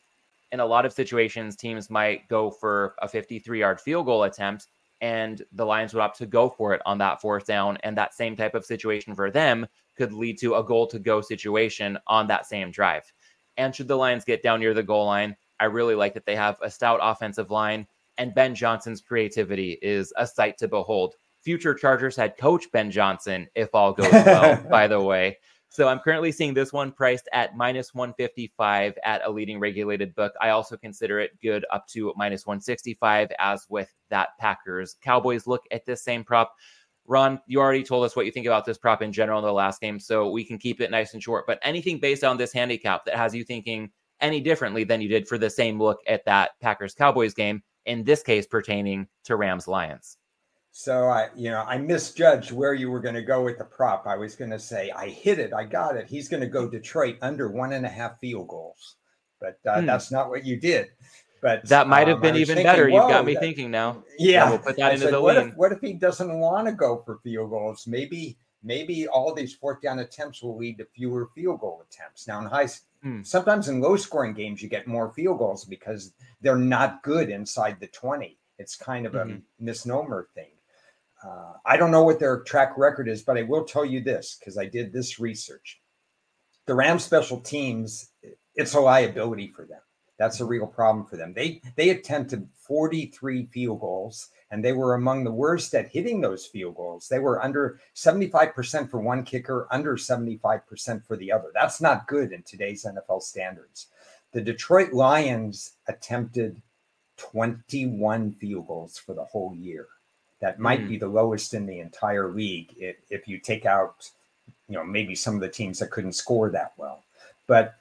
in a lot of situations, teams might go for a 53 yard field goal attempt and the Lions would opt to go for it on that fourth down. And that same type of situation for them could lead to a goal to go situation on that same drive. And should the Lions get down near the goal line, I really like that they have a stout offensive line, and Ben Johnson's creativity is a sight to behold. Future Chargers head coach Ben Johnson, if all goes well, by the way. So I'm currently seeing this one priced at minus 155 at a leading regulated book. I also consider it good up to minus 165, as with that Packers Cowboys look at this same prop. Ron, you already told us what you think about this prop in general in the last game, so we can keep it nice and short. But anything based on this handicap that has you thinking any differently than you did for the same look at that Packers Cowboys game, in this case pertaining to Rams Lions? So I, you know, I misjudged where you were going to go with the prop. I was going to say I hit it, I got it. He's going to go Detroit under one and a half field goals, but uh, hmm. that's not what you did. But that might have um, been even thinking, better. You've got me that, thinking now. Yeah, we'll put that I into said, the what lean. If, what if he doesn't want to go for field goals? Maybe, maybe all these fourth down attempts will lead to fewer field goal attempts. Now in high, hmm. sometimes in low scoring games you get more field goals because they're not good inside the twenty. It's kind of mm-hmm. a misnomer thing. Uh, I don't know what their track record is, but I will tell you this because I did this research. The Rams special teams, it's a liability for them. That's a real problem for them. They they attempted 43 field goals and they were among the worst at hitting those field goals. They were under 75% for one kicker, under 75% for the other. That's not good in today's NFL standards. The Detroit Lions attempted 21 field goals for the whole year. That might mm. be the lowest in the entire league if, if you take out, you know, maybe some of the teams that couldn't score that well. But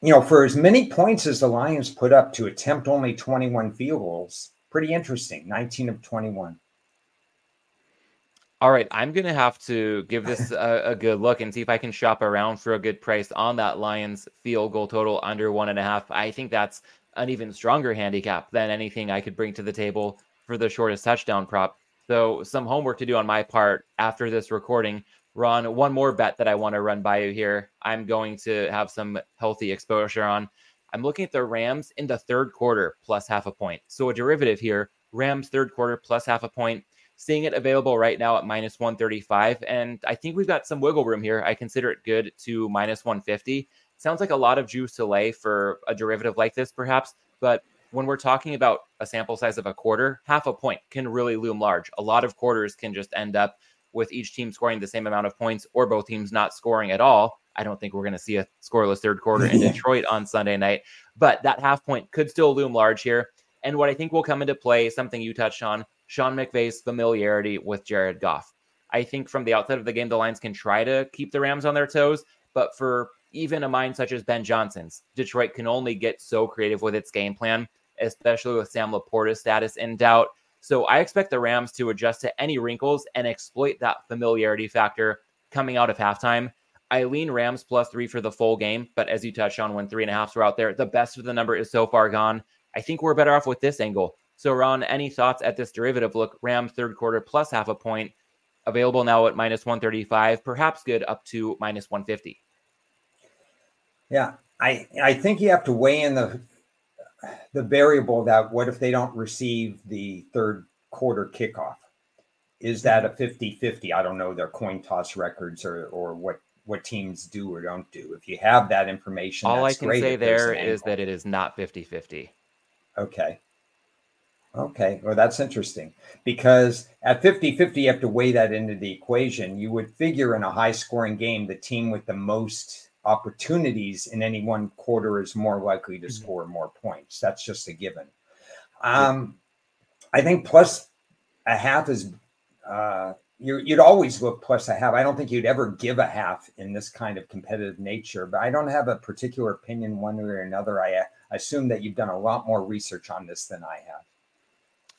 you know, for as many points as the Lions put up to attempt only 21 field goals, pretty interesting. 19 of 21. All right, I'm gonna have to give this a, a, good look and see if I can shop around for a good price on that Lions field goal total under one and a half. I think that's an even stronger handicap than anything I could bring to the table for the shortest touchdown prop. So some homework to do on my part after this recording. Ron, one more bet that I want to run by you here. I'm going to have some healthy exposure on. I'm looking at the Rams in the third quarter plus half a point. So a derivative here, Rams third quarter plus half a point. Seeing it available right now at minus 135. And I think we've got some wiggle room here. I consider it good to minus 150. Sounds like a lot of juice to lay for a derivative like this, perhaps. But when we're talking about a sample size of a quarter, half a point can really loom large. A lot of quarters can just end up with each team scoring the same amount of points or both teams not scoring at all. I don't think we're going to see a scoreless third quarter in Detroit on Sunday night, but that half point could still loom large here. And what I think will come into play, something you touched on, Sean McVay's familiarity with Jared Goff. I think from the outset of the game, the Lions can try to keep the Rams on their toes, but for even a mind such as Ben Johnson's, Detroit can only get so creative with its game plan, especially with Sam LaPorta's status in doubt. So I expect the Rams to adjust to any wrinkles and exploit that familiarity factor coming out of halftime. I lean Rams plus three for the full game, but as you touched on, when three and a halfs were out there, the best of the number is so far gone. I think we're better off with this angle. So, Ron, any thoughts at this derivative look? Rams third quarter plus half a point, available now at minus 135, perhaps good up to minus 150. Yeah, I I think you have to weigh in the the variable that what if they don't receive the third quarter kickoff? Is that a 50-50? I don't know their coin toss records or or what what teams do or don't do. If you have that information, all I can say there is that it is not 50-50. Okay. Okay. Well, that's interesting because at 50 50, you have to weigh that into the equation. You would figure in a high scoring game, the team with the most opportunities in any one quarter is more likely to mm-hmm. score more points. That's just a given. Um, I think plus a half is uh, you, would always look plus a half. I don't think you'd ever give a half in this kind of competitive nature, but I don't have a particular opinion one way or another. I, I assume that you've done a lot more research on this than I have.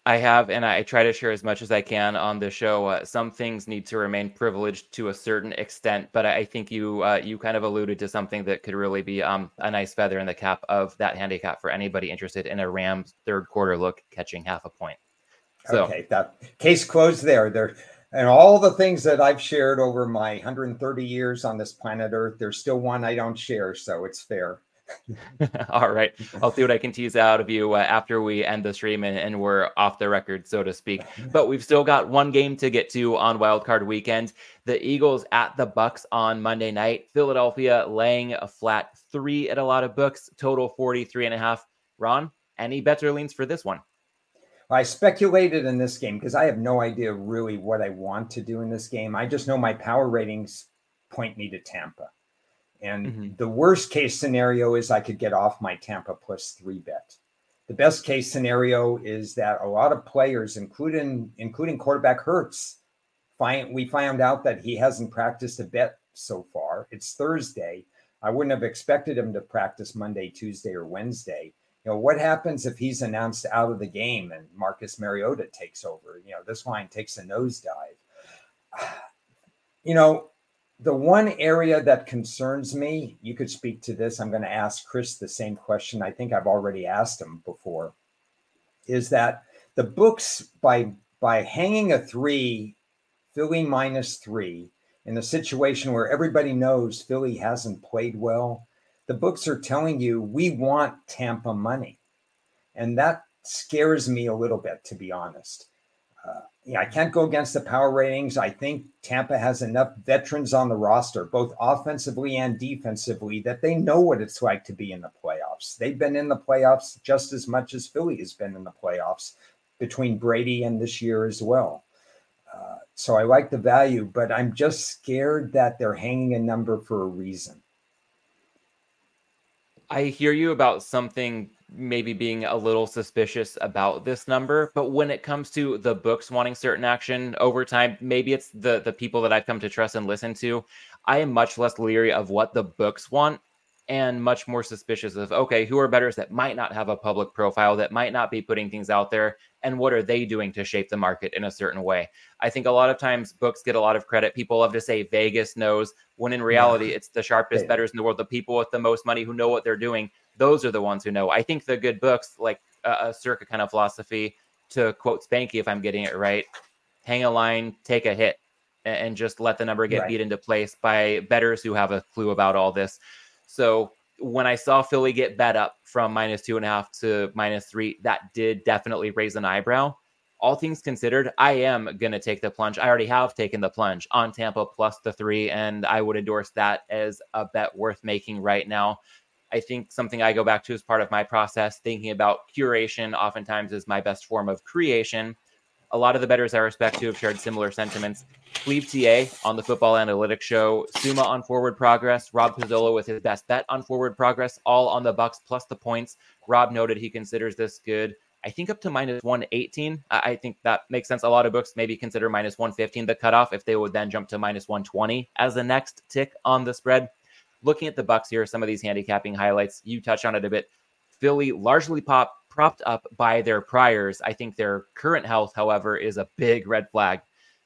I have, and I try to share as much as I can on the show. Uh, some things need to remain privileged to a certain extent, but I think you uh, you kind of alluded to something that could really be um, a nice feather in the cap of that handicap for anybody interested in a Rams third quarter look catching half a point. So, okay, that case closed there. There, and all the things that I've shared over my 130 years on this planet Earth, there's still one I don't share, so it's fair. All right. I'll see what I can tease out of you uh, after we end the stream and, and, we're off the record, so to speak. But we've still got one game to get to on wildcard weekend. The Eagles at the Bucks on Monday night. Philadelphia laying a flat three at a lot of books, total 43 and a half. Ron, any better leans for this one? I speculated in this game because I have no idea really what I want to do in this game. I just know my power ratings point me to Tampa. And mm-hmm. the worst case scenario is I could get off my Tampa plus three bet. The best case scenario is that a lot of players, including including quarterback Hurts, find we found out that he hasn't practiced a bet so far. It's Thursday. I wouldn't have expected him to practice Monday, Tuesday, or Wednesday. You know, what happens if he's announced out of the game and Marcus Mariota takes over? You know, this line takes a nosedive. You know, the one area that concerns me, you could speak to this. I'm going to ask Chris the same question. I think I've already asked him before. Is that the books by by hanging a three, Philly minus three, in a situation where everybody knows Philly hasn't played well, the books are telling you we want Tampa money, and that scares me a little bit, to be honest. Uh, I can't go against the power ratings. I think Tampa has enough veterans on the roster, both offensively and defensively, that they know what it's like to be in the playoffs. They've been in the playoffs just as much as Philly has been in the playoffs between Brady and this year as well. Uh, so I like the value, but I'm just scared that they're hanging a number for a reason. I hear you about something maybe being a little suspicious about this number, but when it comes to the books wanting certain action over time, maybe it's the the people that I've come to trust and listen to. I am much less leery of what the books want and much more suspicious of okay, who are bettors that might not have a public profile, that might not be putting things out there, and what are they doing to shape the market in a certain way? I think a lot of times books get a lot of credit. People love to say Vegas knows, when in reality, yeah. it's the sharpest yeah. bettors in the world, the people with the most money who know what they're doing. Those are the ones who know. I think the good books, like a circa kind of philosophy, to quote Spanky, if I'm getting it right, hang a line, take a hit, and just let the number get right. beat into place by bettors who have a clue about all this. So when I saw Philly get bet up from minus two and a half to minus three, that did definitely raise an eyebrow. All things considered, I am going to take the plunge. I already have taken the plunge on Tampa plus the three, and I would endorse that as a bet worth making right now. I think something I go back to as part of my process, thinking about curation oftentimes is my best form of creation a lot of the bettors I respect to have shared similar sentiments. Cleve TA on the Football Analytics Show, Suma on forward progress, Rob Pizzola with his best bet on forward progress, all on the Bucks plus the points. Rob noted he considers this good. I think up to minus 118. I think that makes sense. A lot of books maybe consider minus 115 the cutoff if they would then jump to minus 120 as the next tick on the spread. Looking at the Bucks here, some of these handicapping highlights, you touched on it a bit. Philly largely pop propped up by their priors. I think their current health, however, is a big red flag.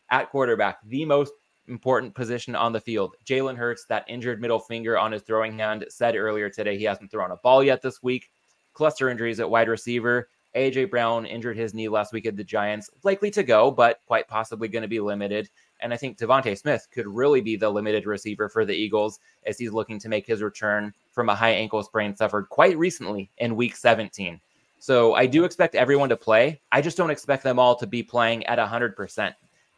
At quarterback, the most important position on the field. Jalen Hurts, that injured middle finger on his throwing hand, said earlier today he hasn't thrown a ball yet this week. Cluster injuries at wide receiver. AJ Brown injured his knee last week at the Giants, likely to go, but quite possibly going to be limited. And I think DeVonta Smith could really be the limited receiver for the Eagles as he's looking to make his return from a high ankle sprain suffered quite recently in week 17. So I do expect everyone to play. I just don't expect them all to be playing at 100%.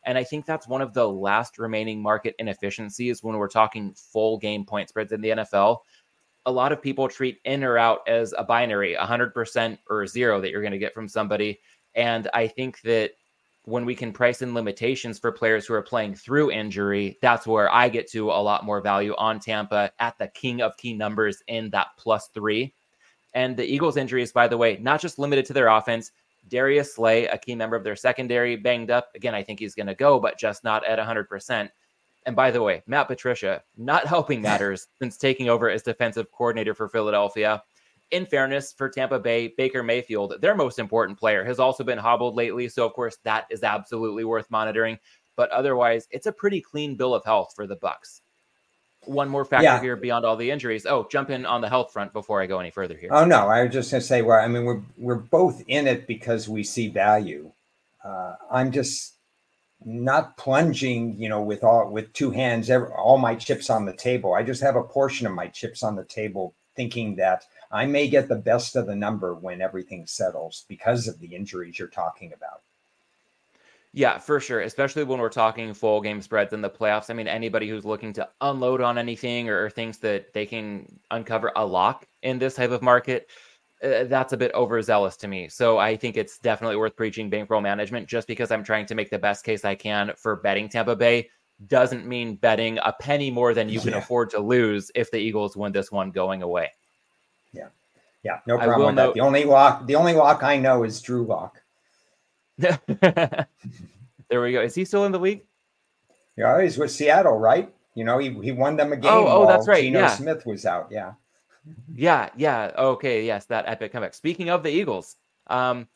And I think that's one of the last remaining market inefficiencies when we're talking full game point spreads in the NFL. A lot of people treat in or out as a binary, 100% or zero that you're going to get from somebody. And I think that when we can price in limitations for players who are playing through injury, that's where I get to a lot more value on Tampa at the king of key numbers in that plus three. And the Eagles' injuries, by the way, not just limited to their offense. Darius Slay, a key member of their secondary, banged up. Again, I think he's going to go, but just not at 100%. And by the way, Matt Patricia not helping matters since taking over as defensive coordinator for Philadelphia. In fairness, for Tampa Bay, Baker Mayfield, their most important player, has also been hobbled lately. So, of course, that is absolutely worth monitoring. But otherwise, it's a pretty clean bill of health for the Bucks one more factor yeah. here beyond all the injuries. Oh, jump in on the health front before I go any further here. Oh no, I was just going to say, well, I mean, we're we're both in it because we see value. Uh, I'm just not plunging, you know, with all with two hands, every, all my chips on the table. I just have a portion of my chips on the table thinking that I may get the best of the number when everything settles because of the injuries you're talking about. Yeah, for sure. Especially when we're talking full game spreads in the playoffs. I mean, anybody who's looking to unload on anything or, or thinks that they can uncover a lock in this type of market, uh, that's a bit overzealous to me. So I think it's definitely worth preaching bankroll management just because I'm trying to make the best case I can for betting Tampa Bay doesn't mean betting a penny more than you can yeah. afford to lose if the Eagles win this one going away. Yeah. Yeah, no problem with note, that. The only lock, the only lock I know is Drew Lock. there we go. Is he still in the league? Yeah, he's with Seattle, right? You know, he, he won them a game. Oh, oh that's right. Geno yeah. Smith was out. Yeah. Yeah, yeah. Okay, yes, that epic comeback. Speaking of the Eagles, um,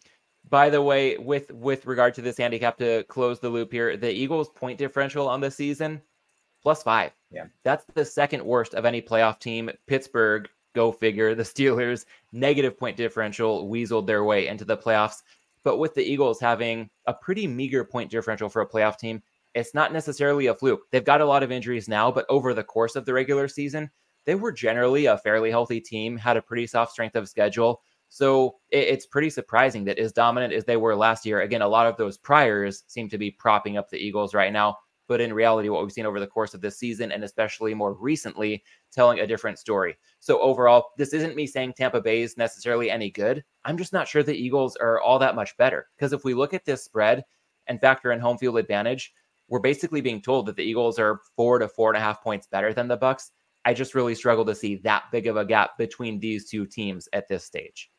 by the way, with with regard to this handicap to close the loop here, the Eagles' point differential on the season plus five. Yeah, that's the second worst of any playoff team. Pittsburgh, go figure. The Steelers negative point differential weaseled their way into the playoffs. But with the Eagles having a pretty meager point differential for a playoff team, it's not necessarily a fluke. They've got a lot of injuries now, but over the course of the regular season, they were generally a fairly healthy team, had a pretty soft strength of schedule. So it's pretty surprising that as dominant as they were last year, again, a lot of those priors seem to be propping up the Eagles right now. But in reality, what we've seen over the course of this season, and especially more recently, telling a different story. So overall, this isn't me saying Tampa Bay is necessarily any good. I'm just not sure the Eagles are all that much better. Because if we look at this spread and factor in home field advantage, we're basically being told that the Eagles are four to four and a half points better than the Bucks. I just really struggle to see that big of a gap between these two teams at this stage.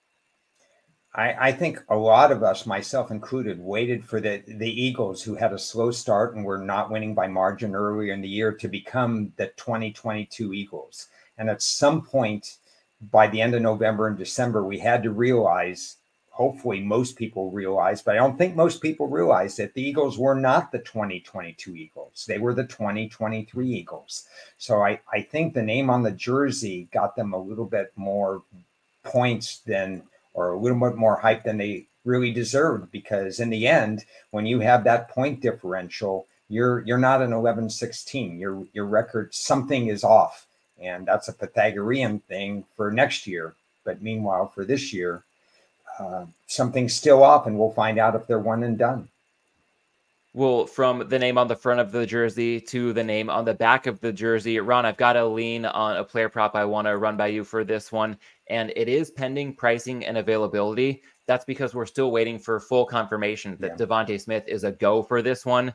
I, I, think a lot of us, myself included, waited for the, the Eagles, who had a slow start and were not winning by margin earlier in the year, to become the 2022 Eagles. And at some point, by the end of November and December, we had to realize, hopefully, most people realized, but I don't think most people realized that the Eagles were not the 2022 Eagles. They were the 2023 Eagles. So I, I think the name on the jersey got them a little bit more points than or a little bit more hype than they really deserved because in the end when you have that point differential you're you're not an 11-16 your your record something is off. And that's a pythagorean thing for next year. But meanwhile for this year uh, something's still off and we'll find out if they're one and done well, from the name on the front of the jersey to the name on the back of the jersey, Ron, I've got a lean on a player prop I want to run by you for this one. And it is pending pricing and availability. That's because we're still waiting for full confirmation that yeah. DeVonta Smith is a go for this one.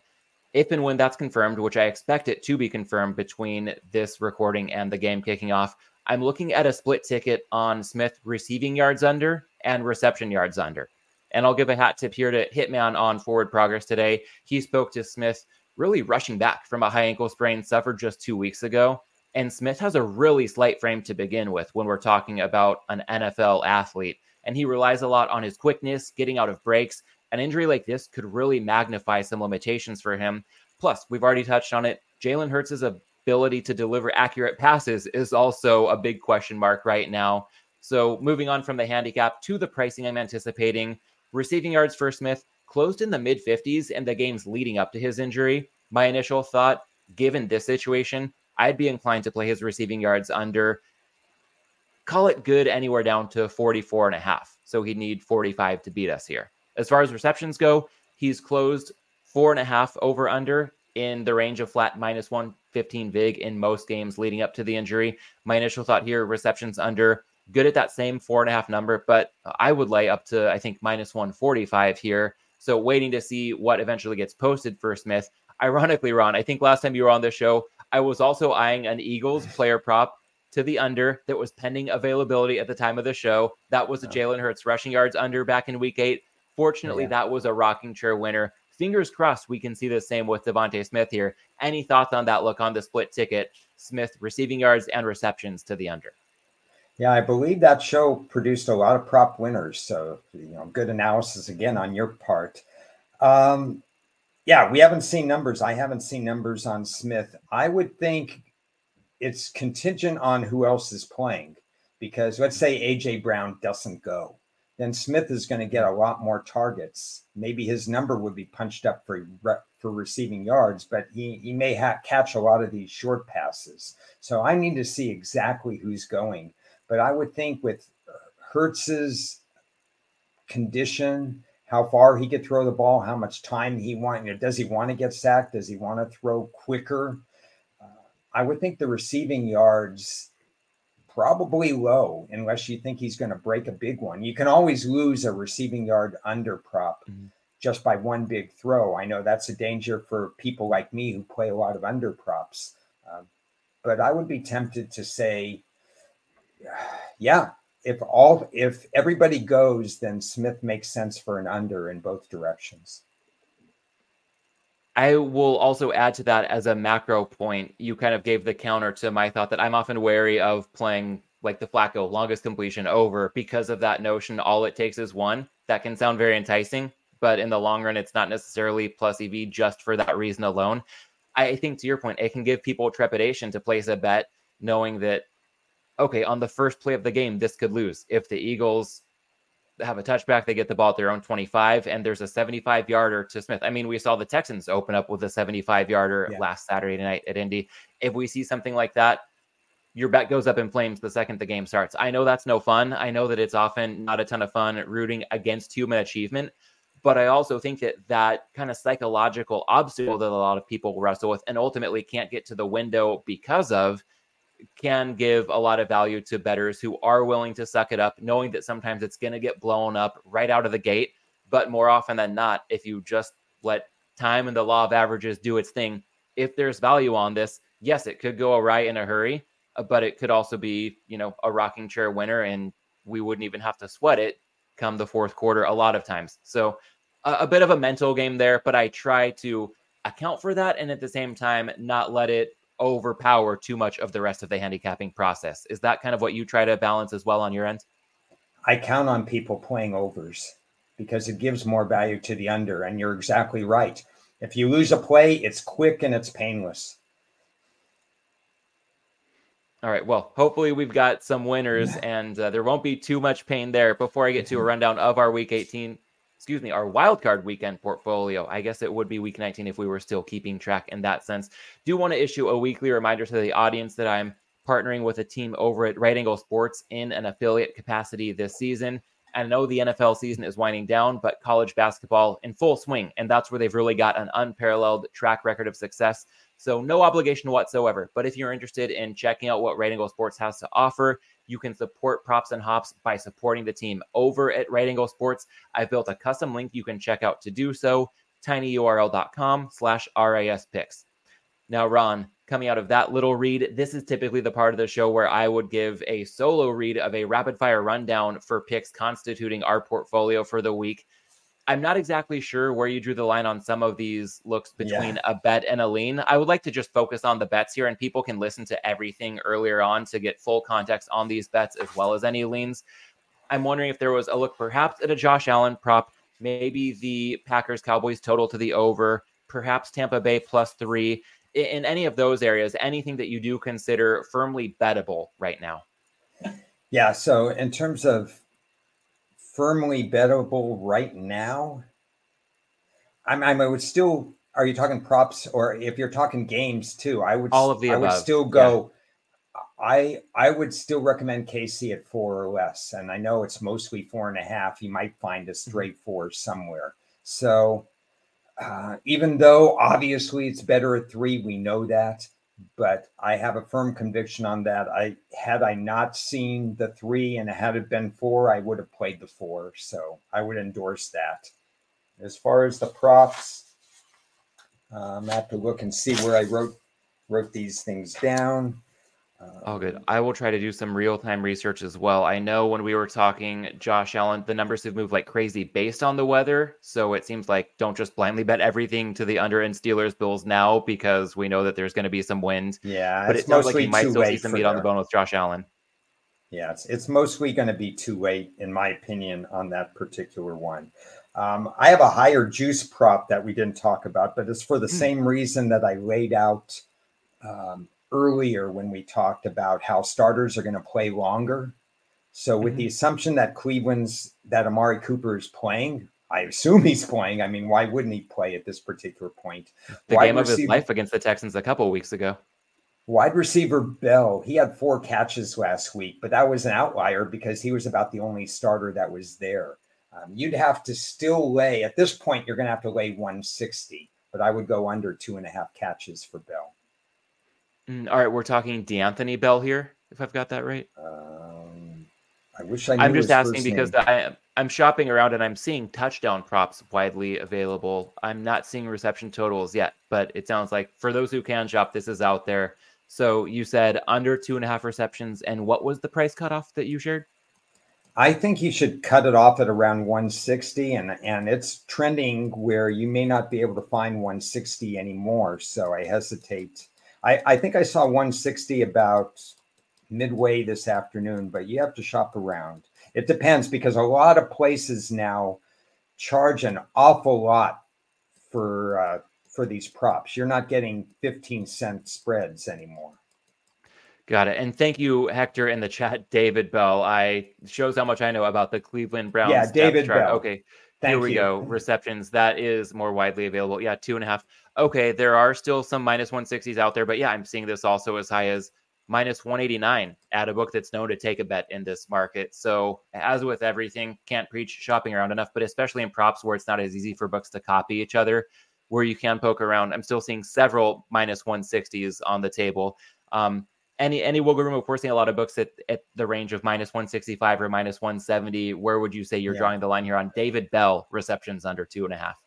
If and when that's confirmed, which I expect it to be confirmed between this recording and the game kicking off, I'm looking at a split ticket on Smith receiving yards under and reception yards under. And I'll give a hat tip here to Hitman on forward progress today. He spoke to Smith really rushing back from a high ankle sprain suffered just two weeks ago. And Smith has a really slight frame to begin with when we're talking about an NFL athlete. And he relies a lot on his quickness, getting out of breaks. An injury like this could really magnify some limitations for him. Plus, we've already touched on it. Jalen Hurts' ability to deliver accurate passes is also a big question mark right now. So, moving on from the handicap to the pricing I'm anticipating, Receiving yards for Smith closed in the mid 50s in the games leading up to his injury. My initial thought, given this situation, I'd be inclined to play his receiving yards under, call it good anywhere down to 44 and a half. So he'd need 45 to beat us here. As far as receptions go, he's closed four and a half over under in the range of flat minus 115 VIG in most games leading up to the injury. My initial thought here receptions under good at that same four and a half number, but I would lay up to, I think, minus 145 here. So waiting to see what eventually gets posted for Smith. Ironically, Ron, I think last time you were on the show, I was also eyeing an Eagles player prop to the under that was pending availability at the time of the show. That was a Jalen Hurts rushing yards under back in week eight. Fortunately, yeah. that was a rocking chair winner. Fingers crossed we can see the same with DeVonta Smith here. Any thoughts on that look on the split ticket? Smith receiving yards and receptions to the under. Yeah, I believe that show produced a lot of prop winners. So, you know, good analysis again on your part. Um, yeah, we haven't seen numbers. I haven't seen numbers on Smith. I would think it's contingent on who else is playing because let's say AJ Brown doesn't go, then Smith is going to get a lot more targets. Maybe his number would be punched up for for receiving yards, but he, he may ha- catch a lot of these short passes. So I need to see exactly who's going. But I would think with Hurts's condition, how far he could throw the ball, how much time he want. You know, does he want to get sacked? Does he want to throw quicker? Uh, I would think the receiving yards probably low unless you think he's going to break a big one. You can always lose a receiving yard under prop mm-hmm. just by one big throw. I know that's a danger for people like me who play a lot of under props. Uh, but I would be tempted to say, yeah, if all if everybody goes, then Smith makes sense for an under in both directions. I will also add to that as a macro point. You kind of gave the counter to my thought that I'm often wary of playing like the Flacco longest completion over because of that notion. All it takes is one. That can sound very enticing, but in the long run, it's not necessarily plus EV just for that reason alone. I think to your point, it can give people trepidation to place a bet knowing that, okay, on the first play of the game, this could lose. If the Eagles have a touchback, they get the ball at their own 25, and there's a 75 yarder to Smith. I mean, we saw the Texans open up with a 75 yarder yeah. last Saturday night at Indy. If we see something like that, your bet goes up in flames the second the game starts. I know that's no fun. I know that it's often not a ton of fun rooting against human achievement, but I also think that that kind of psychological obstacle that a lot of people wrestle with and ultimately can't get to the window because of can give a lot of value to bettors who are willing to suck it up, knowing that sometimes it's going to get blown up right out of the gate. But more often than not, if you just let time and the law of averages do its thing, if there's value on this, yes, it could go awry in a hurry, uh, but it could also be, you know, a rocking chair winner and we wouldn't even have to sweat it come the fourth quarter a lot of times. So a, a bit of a mental game there, but I try to account for that and at the same time not let it overpower too much of the rest of the handicapping process. Is that kind of what you try to balance as well on your end? I count on people playing overs because it gives more value to the under. And you're exactly right. If you lose a play, it's quick and it's painless. All right. Well, hopefully we've got some winners and uh, there won't be too much pain there. Before I get to a rundown of our week 18 excuse me, our wildcard weekend portfolio. I guess it would be week 19 if we were still keeping track in that sense. Do want to issue a weekly reminder to the audience that I'm partnering with a team over at Right Angle Sports in an affiliate capacity this season. I know the NFL season is winding down, but college basketball in full swing. And that's where they've really got an unparalleled track record of success. So, no obligation whatsoever. But if you're interested in checking out what Right Angle Sports has to offer, you can support props and hops by supporting the team over at Right Angle Sports. I've built a custom link you can check out to do so, tinyurl.com slash RAS picks. Now, Ron, coming out of that little read, this is typically the part of the show where I would give a solo read of a rapid fire rundown for picks constituting our portfolio for the week. I'm not exactly sure where you drew the line on some of these looks between yeah. a bet and a lean. I would like to just focus on the bets here, and people can listen to everything earlier on to get full context on these bets as well as any leans. I'm wondering if there was a look perhaps at a Josh Allen prop, maybe the Packers Cowboys total to the over, perhaps Tampa Bay plus three. In any of those areas, anything that you do consider firmly bettable right now? Yeah. So, in terms of firmly bettable right now, I'm, I'm I would still. Are you talking props or if you're talking games too? I would all of the I above. would still go. Yeah. I I would still recommend KC at four or less, and I know it's mostly four and a half. You might find a mm-hmm. straight four somewhere. So uh, even though obviously it's better at three, we know that but I have a firm conviction on that. I had I not seen the three and had it been four, I would have played the four. So I would endorse that. As far as the props, um, I have to look and see where I wrote wrote these things down. Oh, good. I will try to do some real time research as well. I know when we were talking, Josh Allen, the numbers have moved like crazy based on the weather. So it seems like don't just blindly bet everything to the under in Steelers Bills now because we know that there's going to be some wind. Yeah. But it sounds like you might still see some meat on the bone with Josh Allen. Yeah. It's, it's mostly going to be too late, in my opinion, on that particular one. Um, I have a higher juice prop that we didn't talk about, but it's for the mm. same reason that I laid out um, earlier when we talked about how starters are going to play longer. So with mm-hmm. the assumption that Cleveland's that Amari Cooper is playing, I assume he's playing. I mean, why wouldn't he play at this particular point? The game of his life against the Texans a couple weeks ago. Wide receiver Bell, he had four catches last week, but that was an outlier because he was about the only starter that was there. Um, you'd have to still lay, at this point, you're going to have to lay 160, but I would go under two and a half catches for Bell. Mm, all right, we're talking D'Anthony Bell here, if I've got that right. Um, I wish I. I'm just asking because I, I'm shopping around and I'm seeing touchdown props widely available. I'm not seeing reception totals yet, but it sounds like for those who can shop, this is out there. So you said under two and a half receptions, and what was the price cutoff that you shared? I think you should cut it off at around 160, and and it's trending where you may not be able to find 160 anymore. So I hesitate. I, I think I saw 160 about midway this afternoon, but you have to shop around. It depends because a lot of places now charge an awful lot for uh, for these props. You're not getting 15 cent spreads anymore. Got it. And thank you, Hector, in the chat, David Bell. I shows how much I know about the Cleveland Browns. Yeah, David Bell. Okay. Thank Here we you. go. Receptions. That is more widely available. Yeah, two and a half. Okay. There are still some minus 160s out there, but yeah, I'm seeing this also as high as minus 189 at a book that's known to take a bet in this market. So, as with everything, can't preach shopping around enough, but especially in props where it's not as easy for books to copy each other, where you can poke around. I'm still seeing several minus 160s on the table. Um, any any wiggle room? Of course, seeing a lot of books at, at the range of minus 165 or minus 170. Where would you say you're yeah. drawing the line here on David Bell receptions under two and a half?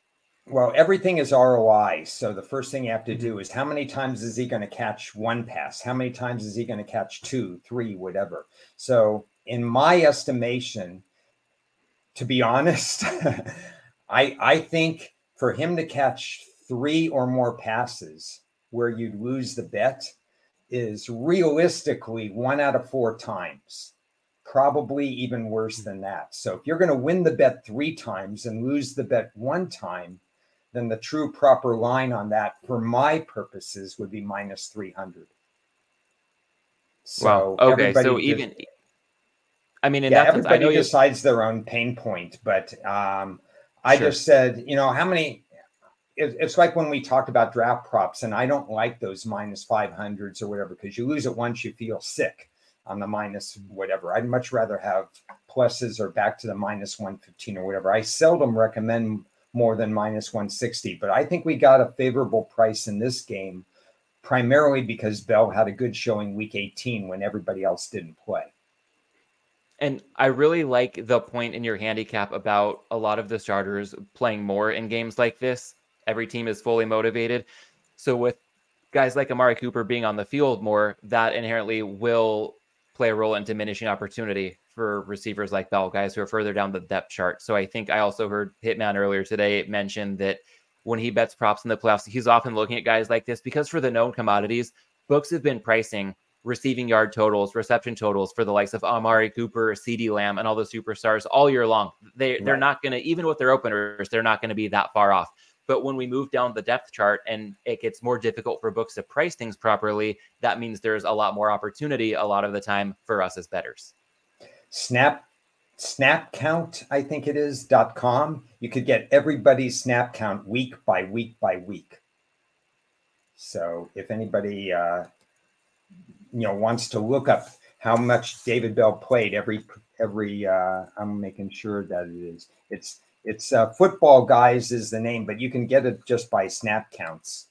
Well, everything is ROI. So the first thing you have to mm-hmm. do is how many times is he going to catch one pass? How many times is he going to catch two, three, whatever? So, in my estimation, to be honest, I I think for him to catch three or more passes where you'd lose the bet is realistically one out of four times probably even worse than that. So if you're going to win the bet three times and lose the bet one time, then the true proper line on that for my purposes would be minus 300. So wow. Okay. So even, I mean, in yeah, that everybody sense, I know decides their own pain point, but um, I sure. just said, you know, how many, it, it's like when we talked about draft props, and I don't like those minus 500s or whatever, because you lose it once, you feel sick on the minus whatever. I'd much rather have pluses or back to the minus 115 or whatever. I seldom recommend more than minus 160. But I think we got a favorable price in this game, primarily because Bell had a good showing week 18 when everybody else didn't play. And I really like the point in your handicap about a lot of the starters playing more in games like this. Every team is fully motivated. So with guys like Amari Cooper being on the field more, that inherently will play a role in diminishing opportunity for receivers like Bell, guys who are further down the depth chart. So I think I also heard Hitman earlier today mention that when he bets props in the playoffs, he's often looking at guys like this because for the known commodities, books have been pricing receiving yard totals, reception totals for the likes of Amari Cooper, CeeDee Lamb, and all the superstars all year long. They right. they're not gonna even with their openers, they're not gonna be that far off. But when we move down the depth chart and it gets more difficult for books to price things properly, that means there's a lot more opportunity a lot of the time for us as bettors snap snap count i think it is dot com. You could get everybody's snap count week by week by week. So if anybody uh you know wants to look up how much david bell played every every uh i'm making sure that it is it's it's uh football guys is the name but you can get it just by snap counts.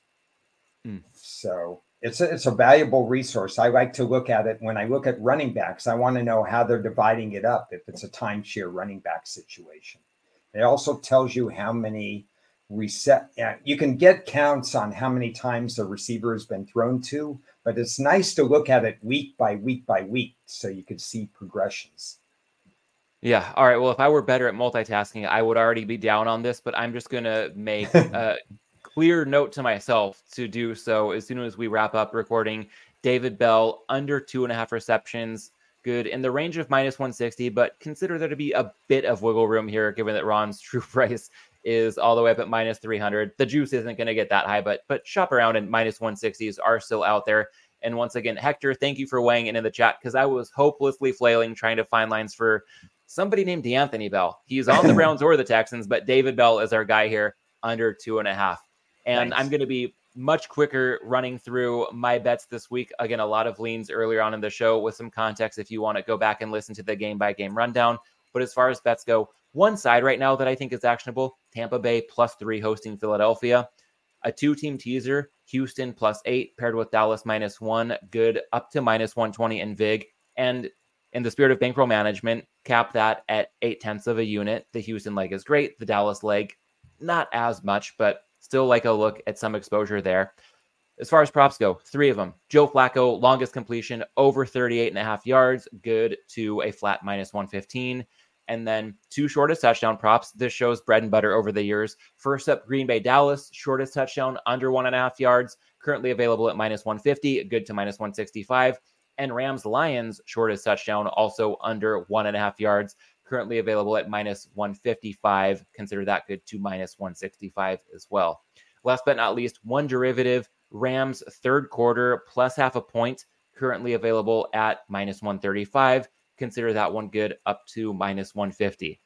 Mm. so it's a, it's a valuable resource. I like to look at it when I look at running backs. I want to know how they're dividing it up if it's a timeshare running back situation. It also tells you how many reset. You can get counts on how many times the receiver has been thrown to, but it's nice to look at it week by week by week so you could see progressions. Yeah. All right. Well, if I were better at multitasking, I would already be down on this, but I'm just going to make uh, clear note to myself to do so as soon as we wrap up recording. David Bell under two and a half receptions, good in the range of minus 160, but consider there to be a bit of wiggle room here, given that Ron's true price is all the way up at minus 300. The juice isn't going to get that high, but but shop around and minus 160s are still out there. And once again, Hector, thank you for weighing in in the chat because I was hopelessly flailing trying to find lines for somebody named D'Anthony Bell. He's on the Browns or the Texans, but David Bell is our guy here under two and a half. And. I'm going to be much quicker running through my bets this week. Again, a lot of leans earlier on in the show with some context if you want to go back and listen to the game by game rundown. But as far as bets go, one side right now that I think is actionable Tampa Bay plus three hosting Philadelphia. A two team teaser, Houston plus eight, paired with Dallas minus one, good up to minus 120 in VIG. And in the spirit of bankroll management, cap that at eight tenths of a unit. The Houston leg is great. The Dallas leg, not as much, but still like a look at some exposure there. As far as props go, three of them. Joe Flacco, longest completion, over 38 and a half yards, good to a flat minus 115. And then two shortest touchdown props. This shows bread and butter over the years. First up, Green Bay Dallas, shortest touchdown, under one and a half yards, currently available at minus 150, good to minus 165. And Rams Lions, shortest touchdown, also under one and a half yards, currently available at minus 155. Consider that good to minus 165 as well. Last but not least, one derivative, Rams third quarter plus half a point, currently available at minus 135. Consider that one good up to minus 150.